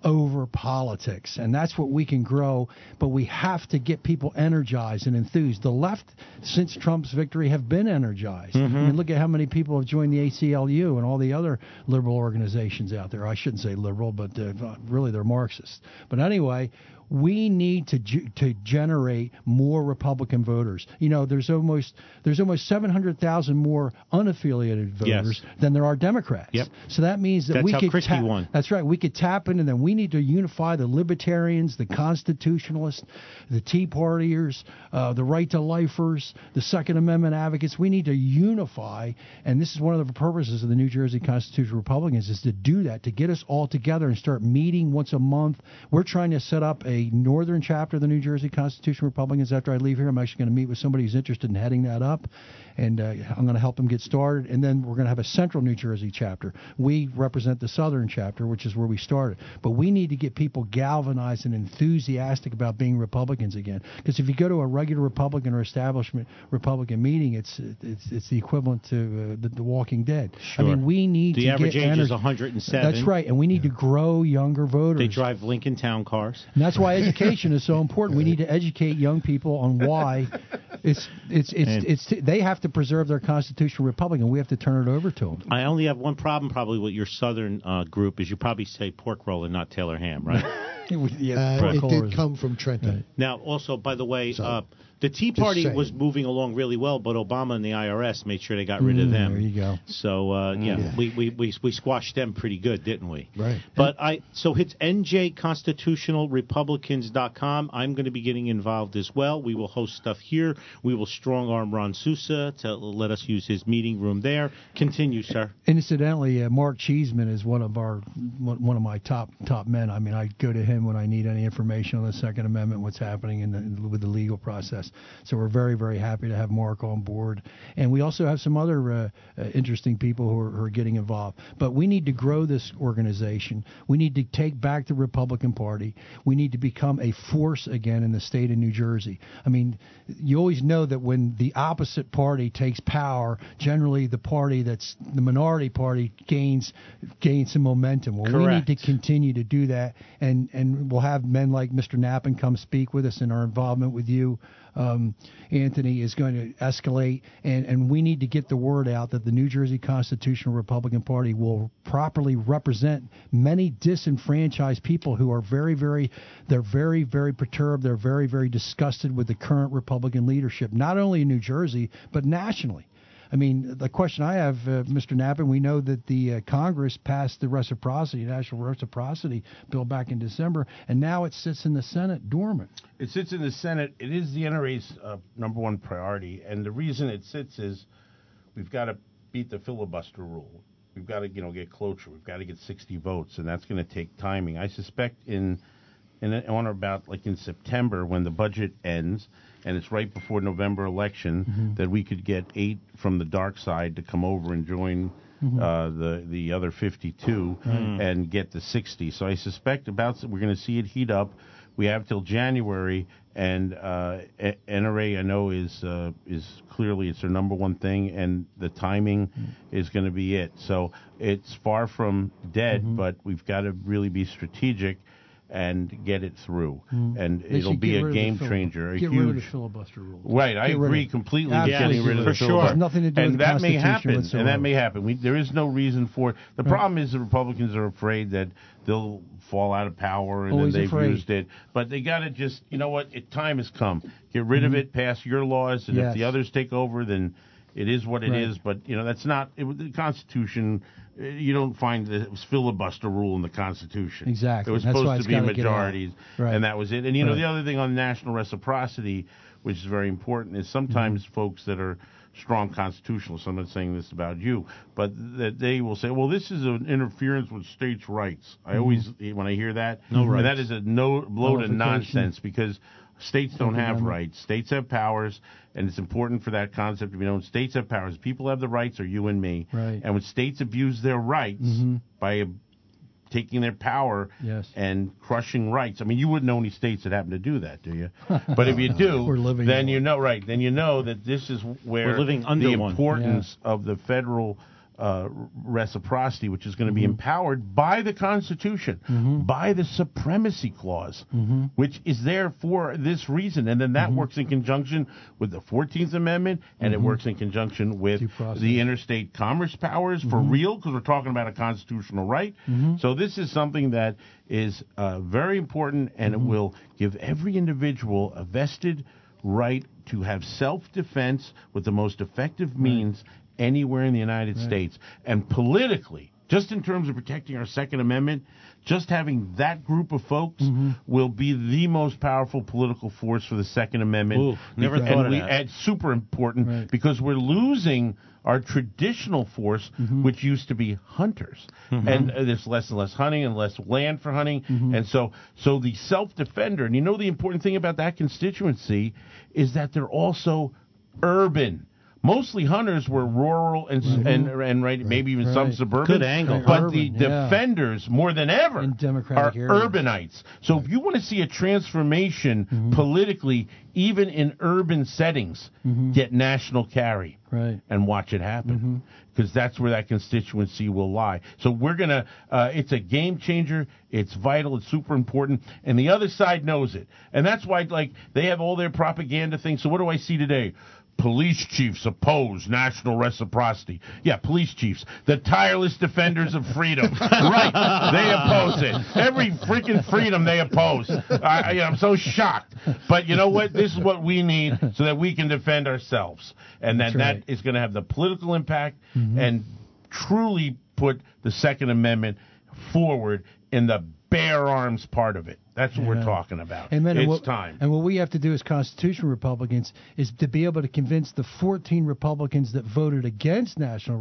[SPEAKER 5] over politics and that's what we can grow but we have to get people energized and enthused. The left since trump's victory have been energized. I mean look at how many people have joined the aclu and all the other liberal organizations out there. I shouldn't say liberal but uh, really they're Marxists. but anyway we need to to generate more Republican voters. You know, there's almost there's almost 700,000 more unaffiliated voters
[SPEAKER 3] Yes.
[SPEAKER 5] than there are Democrats.
[SPEAKER 3] Yep.
[SPEAKER 5] So that means that
[SPEAKER 3] That's
[SPEAKER 5] we could
[SPEAKER 3] Christie
[SPEAKER 5] tap,
[SPEAKER 3] won.
[SPEAKER 5] That's right. We could tap into them. We need to unify the libertarians, the constitutionalists, the Tea Partiers, uh, the right to lifers, the Second Amendment advocates. We need to unify, and this is one of the purposes of the New Jersey Constitutional Republicans is to do that, to get us all together and start meeting once a month. We're trying to set up a northern chapter of the New Jersey Constitution Republicans. After I leave here, I'm actually going to meet with somebody who's interested in heading that up, and uh, I'm going to help them get started. And then we're going to have a central New Jersey chapter. We represent the southern chapter, which is where we started. But we need to get people galvanized and enthusiastic about being Republicans again. Because if you go to a regular Republican or establishment Republican meeting, it's it's it's the equivalent to uh, the, the Walking Dead.
[SPEAKER 3] Sure.
[SPEAKER 5] I mean, we need
[SPEAKER 3] The
[SPEAKER 5] to
[SPEAKER 3] average
[SPEAKER 5] get
[SPEAKER 3] age is 107.
[SPEAKER 5] That's right, and we need to grow younger voters.
[SPEAKER 3] They drive Lincoln Town cars.
[SPEAKER 5] And that's why education is so important. We need to educate young people on why it's it's it's
[SPEAKER 3] And-
[SPEAKER 5] it's they have to preserve their constitutional republic, and we have to turn it over to them.
[SPEAKER 3] I only have one problem probably with your southern uh, group is you probably say pork roll and not Taylor ham, right?
[SPEAKER 5] yeah,
[SPEAKER 2] Uh, it did come from Trenton.
[SPEAKER 3] Now, also, by the way,
[SPEAKER 2] So,
[SPEAKER 3] uh, the Tea
[SPEAKER 2] just
[SPEAKER 3] Party
[SPEAKER 2] saying.
[SPEAKER 3] was moving along really well, but Obama and the IRS made sure they got rid of
[SPEAKER 5] Mm,
[SPEAKER 3] them.
[SPEAKER 5] there you go.
[SPEAKER 3] So, uh, yeah,
[SPEAKER 5] Yeah.
[SPEAKER 3] We, we, we, we squashed them pretty good, didn't we?
[SPEAKER 2] Right.
[SPEAKER 3] But I so it's njconstitutionalrepublicans.com. I'm going to be getting involved as well. We will host stuff here. We will strong arm Ron Sousa to let us use his meeting room there. Continue, sir.
[SPEAKER 5] Incidentally, uh, Mark Cheeseman is one of our one one of my top top men. I mean, I go to him when I need any information on the Second Amendment, what's happening in the, with the legal process. So we're very very happy to have Mark on board, and we also have some other uh, uh, interesting people who are, who are getting involved. But we need to grow this organization. We need to take back the Republican Party. We need to become a force again in the state of New Jersey. I mean, you always know that when the opposite party takes power, generally the party that's the minority party gains gains some momentum. Well, we need to continue to do that, and and we'll have men like Mr. Nappen come speak with us, and our involvement with you, um, Anthony, is going to escalate, and and we need to get the word out that the New Jersey Constitutional Republican Party will properly represent many disenfranchised people who are very very they're very very perturbed, they're very very disgusted with the current Republican leadership, not only in New Jersey but nationally. I mean, the question I have, uh, Mr. Nappen, we know that the uh, Congress passed the reciprocity, national reciprocity bill back in December, and now it sits in the Senate dormant.
[SPEAKER 4] It sits in the Senate. It is the NRA's uh, number one priority, and the reason it sits is we've got to beat the filibuster rule. We've got to, you know, get cloture. We've got to get 60 votes, and that's going to take timing. I suspect in, in on or about like in September when the budget ends, and it's right before November election, that we could get eight from the dark side to come over and join. Uh, the the other 52 and get the 60. So I suspect about we're going to see it heat up. We have till January, and uh, NRA I know is uh, is clearly it's their number one thing, and the timing is going to be it. So it's far from dead, but we've got to really be strategic and get it through, and
[SPEAKER 5] They
[SPEAKER 4] it'll be a
[SPEAKER 5] rid of the
[SPEAKER 4] game changer. A
[SPEAKER 5] get
[SPEAKER 4] huge,
[SPEAKER 5] rid of the filibuster rule.
[SPEAKER 4] Right, I agree completely with getting rid of
[SPEAKER 3] For
[SPEAKER 4] the
[SPEAKER 3] sure.
[SPEAKER 4] filibuster.
[SPEAKER 5] Has nothing to do
[SPEAKER 4] and
[SPEAKER 5] with the
[SPEAKER 4] that may happen, and that may happen. We, there is no reason for it. The problem is the Republicans are afraid that they'll fall out of power, and
[SPEAKER 5] Always
[SPEAKER 4] then they've
[SPEAKER 5] afraid.
[SPEAKER 4] used it. But they got to just, you know what? It, time has come. Get rid of it. Pass your laws, and
[SPEAKER 5] Mm-hmm. Yes.
[SPEAKER 4] if the others take over, then it is what it is.
[SPEAKER 5] Right.
[SPEAKER 4] But you know that's not it, the Constitution. uh, You don't find the filibuster rule in the Constitution.
[SPEAKER 5] Exactly.
[SPEAKER 4] It was
[SPEAKER 5] That's
[SPEAKER 4] supposed to be majorities,
[SPEAKER 5] Right.
[SPEAKER 4] and that was it. And you know
[SPEAKER 5] Right.
[SPEAKER 4] the other thing on national reciprocity, which is very important, is sometimes
[SPEAKER 5] Mm-hmm.
[SPEAKER 4] folks that are strong constitutionalists. I'm not saying this about you, but that they will say, "Well, this is an interference with states' rights." I always, when I hear that,
[SPEAKER 3] No rights.
[SPEAKER 4] that is a no blow to nonsense because States don't have rights. States have powers, and it's important for that concept to be known. States have powers. People have the rights, are you and me.
[SPEAKER 5] Right.
[SPEAKER 4] And when states abuse their rights
[SPEAKER 5] Mhm.
[SPEAKER 4] by taking their power
[SPEAKER 5] Yes.
[SPEAKER 4] and crushing rights, I mean, you wouldn't know any states that happen to do that, do you? But if you do,
[SPEAKER 5] We're living
[SPEAKER 4] then you know, right? Then you know that this is where
[SPEAKER 3] We're living under
[SPEAKER 4] the
[SPEAKER 3] one.
[SPEAKER 4] importance of the federal uh, reciprocity, which is going to be
[SPEAKER 5] Mm-hmm.
[SPEAKER 4] empowered by the Constitution, by the Supremacy Clause,
[SPEAKER 5] Mm-hmm.
[SPEAKER 4] which is there for this reason. And then that works in conjunction with the 14th Amendment, and it works in conjunction with
[SPEAKER 5] Mm-hmm.
[SPEAKER 4] The interstate commerce powers for real, because we're talking about a constitutional right. So this is something that is uh, very important, and it will give every individual a vested right to have self-defense with the most effective means anywhere in the United States. And politically, just in terms of protecting our Second Amendment, just having that group of folks mm-hmm. will be the most powerful political force for the Second Amendment.
[SPEAKER 3] Ooh, never
[SPEAKER 4] and
[SPEAKER 3] thought of
[SPEAKER 4] we,
[SPEAKER 3] that.
[SPEAKER 4] and super important
[SPEAKER 5] Right.
[SPEAKER 4] because we're losing our traditional force, mm-hmm. which used to be hunters, mm-hmm. and uh, there's less and less hunting and less land for hunting, and so so the self defender. And you know the important thing about that constituency is that they're also urban. Mostly hunters were rural and and and right, maybe even some suburban.
[SPEAKER 3] Good angle.
[SPEAKER 4] But
[SPEAKER 5] Urban,
[SPEAKER 4] the
[SPEAKER 5] yeah.
[SPEAKER 4] defenders more than ever
[SPEAKER 5] In democratic
[SPEAKER 4] are
[SPEAKER 5] areas.
[SPEAKER 4] urbanites. So if you want to see a transformation
[SPEAKER 5] Mm-hmm.
[SPEAKER 4] politically, even in urban settings,
[SPEAKER 5] Mm-hmm.
[SPEAKER 4] get national carry
[SPEAKER 5] Right.
[SPEAKER 4] and watch it happen because that's where that constituency will lie. So we're gonna. Uh, it's a game changer. It's vital. It's super important, and the other side knows it, and that's why like they have all their propaganda things. So what do I see today? Police chiefs oppose national reciprocity. Yeah, police chiefs, the tireless defenders of freedom. right, they oppose it. Every freaking freedom they oppose. I, I'm so shocked. But you know what? This is what we need so that we can defend ourselves, and that
[SPEAKER 5] right.
[SPEAKER 4] that is going to have the political impact mm-hmm. and truly put the Second Amendment forward in the bare arms part of it. That's what we're talking about.
[SPEAKER 5] Amen.
[SPEAKER 4] It's
[SPEAKER 5] and what,
[SPEAKER 4] time.
[SPEAKER 5] And what we have to do as constitutional Republicans is to be able to convince the 14 Republicans that voted against national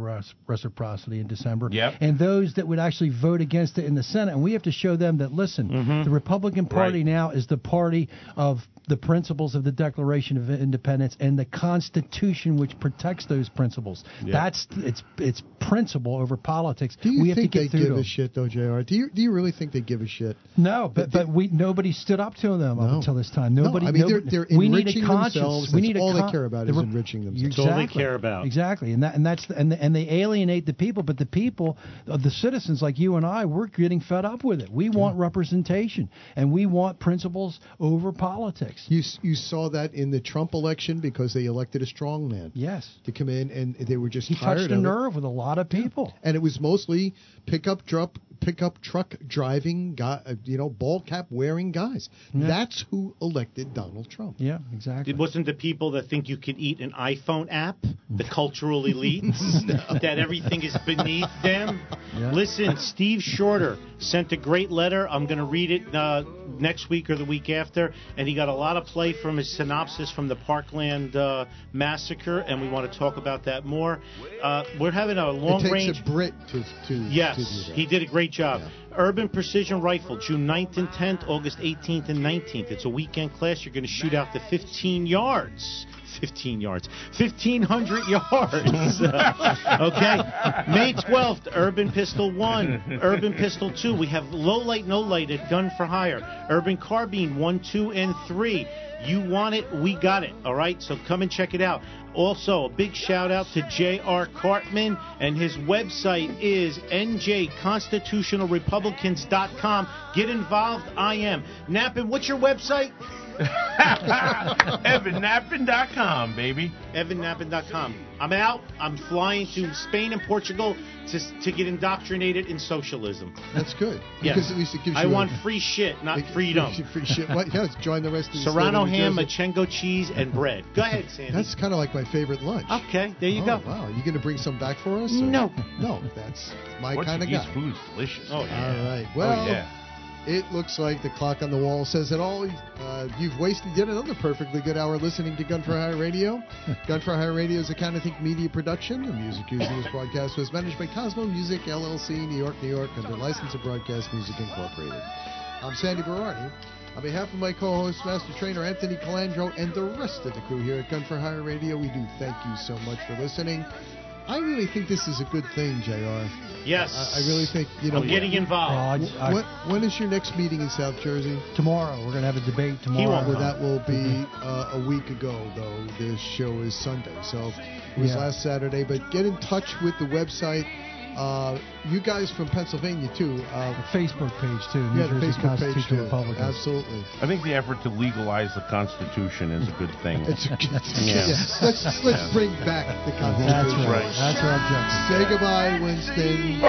[SPEAKER 5] reciprocity in December,
[SPEAKER 4] Yep.
[SPEAKER 5] and those that would actually vote against it in the Senate. And we have to show them that listen, the Republican Party
[SPEAKER 4] Mm-hmm. Right.
[SPEAKER 5] now is the party of the principles of the Declaration of Independence and the Constitution, which protects those principles.
[SPEAKER 4] Yep.
[SPEAKER 5] That's it's it's principle over politics.
[SPEAKER 2] Do you
[SPEAKER 5] we have
[SPEAKER 2] think
[SPEAKER 5] to
[SPEAKER 2] they
[SPEAKER 5] get through
[SPEAKER 2] give
[SPEAKER 5] to
[SPEAKER 2] a
[SPEAKER 5] them.
[SPEAKER 2] shit though, Jr. Do you do you really think they give a shit?
[SPEAKER 5] No, but but we nobody stood up to them up until this time.
[SPEAKER 2] No,
[SPEAKER 5] Nobody.
[SPEAKER 2] I mean, they're-
[SPEAKER 5] nobody-
[SPEAKER 2] they're
[SPEAKER 5] we need
[SPEAKER 2] enriching
[SPEAKER 5] a conscience.
[SPEAKER 2] themselves.
[SPEAKER 5] We need a
[SPEAKER 2] all they
[SPEAKER 5] con-
[SPEAKER 2] care about is enriching themselves.
[SPEAKER 3] That's all they
[SPEAKER 5] Exactly.
[SPEAKER 3] care about.
[SPEAKER 5] Exactly, and that and that's the, and and they alienate the people. But the people, uh, the citizens like you and I, we're getting fed up with it. We want representation, and we want principles over politics.
[SPEAKER 2] You you saw that in the Trump election because they elected a strong man
[SPEAKER 5] Yes,
[SPEAKER 2] to come in, and they were just
[SPEAKER 5] he
[SPEAKER 2] tired
[SPEAKER 5] touched a
[SPEAKER 2] of it.
[SPEAKER 5] nerve with a lot of people.
[SPEAKER 2] and it was mostly pickup truck pickup truck driving guy, uh, you know, ball cap wearing guys.
[SPEAKER 5] Yeah.
[SPEAKER 2] That's who elected Donald Trump.
[SPEAKER 5] Yeah, exactly.
[SPEAKER 3] It wasn't the people that think you could eat an iPhone app, the cultural elites, that everything is beneath them.
[SPEAKER 5] Yeah.
[SPEAKER 3] Listen, Steve Shorter sent a great letter. I'm going to read it uh, next week or the week after, and he got a lot of play from his synopsis from the Parkland uh, massacre, and we want to talk about that more. Uh, we're having a long
[SPEAKER 2] it takes
[SPEAKER 3] range.
[SPEAKER 2] a Brit to to
[SPEAKER 3] Yes,
[SPEAKER 2] to do that.
[SPEAKER 3] he did a great job. Urban Precision Rifle, June 9th and 10th, August 18th and 19th. It's a weekend class. You're going to shoot out to 15 yards. 15 yards. 1,500 yards. okay. May 12th, Urban Pistol 1, Urban Pistol 2. We have low light, no light at Gun for Hire. Urban Carbine 1, 2, and 3. You want it, we got it. All right, so come and check it out. Also, a big shout out to J.R. Cartman, and his website is njconstitutionalrepublicans.com. Get involved, I am. Nappen, what's your website?
[SPEAKER 4] EvanNappen.com, baby.
[SPEAKER 3] EvanNappen.com. I'm out. I'm flying to Spain and Portugal to, to get indoctrinated in socialism.
[SPEAKER 2] That's good.
[SPEAKER 3] Yes.
[SPEAKER 2] Because at least it gives
[SPEAKER 3] I
[SPEAKER 2] you a-
[SPEAKER 3] want free shit, not
[SPEAKER 2] it
[SPEAKER 3] freedom.
[SPEAKER 2] you Free shit. What? Yeah, join the rest of the state of
[SPEAKER 3] Serrano ham,
[SPEAKER 2] Jersey.
[SPEAKER 3] manchego cheese, and bread. Go ahead, Sandy.
[SPEAKER 2] That's kind of like my favorite lunch.
[SPEAKER 3] Okay, there you
[SPEAKER 2] oh,
[SPEAKER 3] go.
[SPEAKER 2] Wow, you going to bring some back for us? or-
[SPEAKER 3] No.
[SPEAKER 2] No, that's my kind of
[SPEAKER 4] Portuguese
[SPEAKER 2] guy.
[SPEAKER 4] food is delicious.
[SPEAKER 3] Oh, yeah.
[SPEAKER 2] All right. Well,
[SPEAKER 4] oh yeah.
[SPEAKER 2] It looks like the clock on the wall says it all. Uh, you've wasted yet another perfectly good hour listening to Gun for Hire Radio. Gun for Hire Radio is a kind of think media production. The music used in this broadcast was managed by Cosmo Music LLC, New York, New York, under license of Broadcast Music Incorporated. I'm Sandy Berardi. On behalf of my co-host, Master Trainer Anthony Colandro, and the rest of the crew here at Gun for Hire Radio, we do thank you so much for listening. I really think this is a good thing, Jr.
[SPEAKER 3] Yes.
[SPEAKER 2] I, I really think you know.
[SPEAKER 3] I'm getting involved.
[SPEAKER 5] Well, I- I-
[SPEAKER 2] When, when is your next meeting in South Jersey?
[SPEAKER 5] Tomorrow, we're going to have a debate tomorrow.
[SPEAKER 3] won't
[SPEAKER 2] Well, that will be uh, a week ago, though. This show is Sunday, so it was
[SPEAKER 5] Yeah.
[SPEAKER 2] last Saturday. But get in touch with the website. Uh, you guys from Pennsylvania too. Uh,
[SPEAKER 5] The Facebook page, too. New
[SPEAKER 2] yeah, the
[SPEAKER 5] Jersey
[SPEAKER 2] Facebook page
[SPEAKER 5] Constitutional
[SPEAKER 2] too.
[SPEAKER 5] Republicans.
[SPEAKER 2] Absolutely.
[SPEAKER 4] I think the effort to legalize the Constitution is a good thing.
[SPEAKER 2] It's a, good
[SPEAKER 4] Yeah.
[SPEAKER 2] yeah. Let's let's bring back the Constitution.
[SPEAKER 5] That's right.
[SPEAKER 4] Right.
[SPEAKER 5] That's our objective.
[SPEAKER 2] Say goodbye, Winston.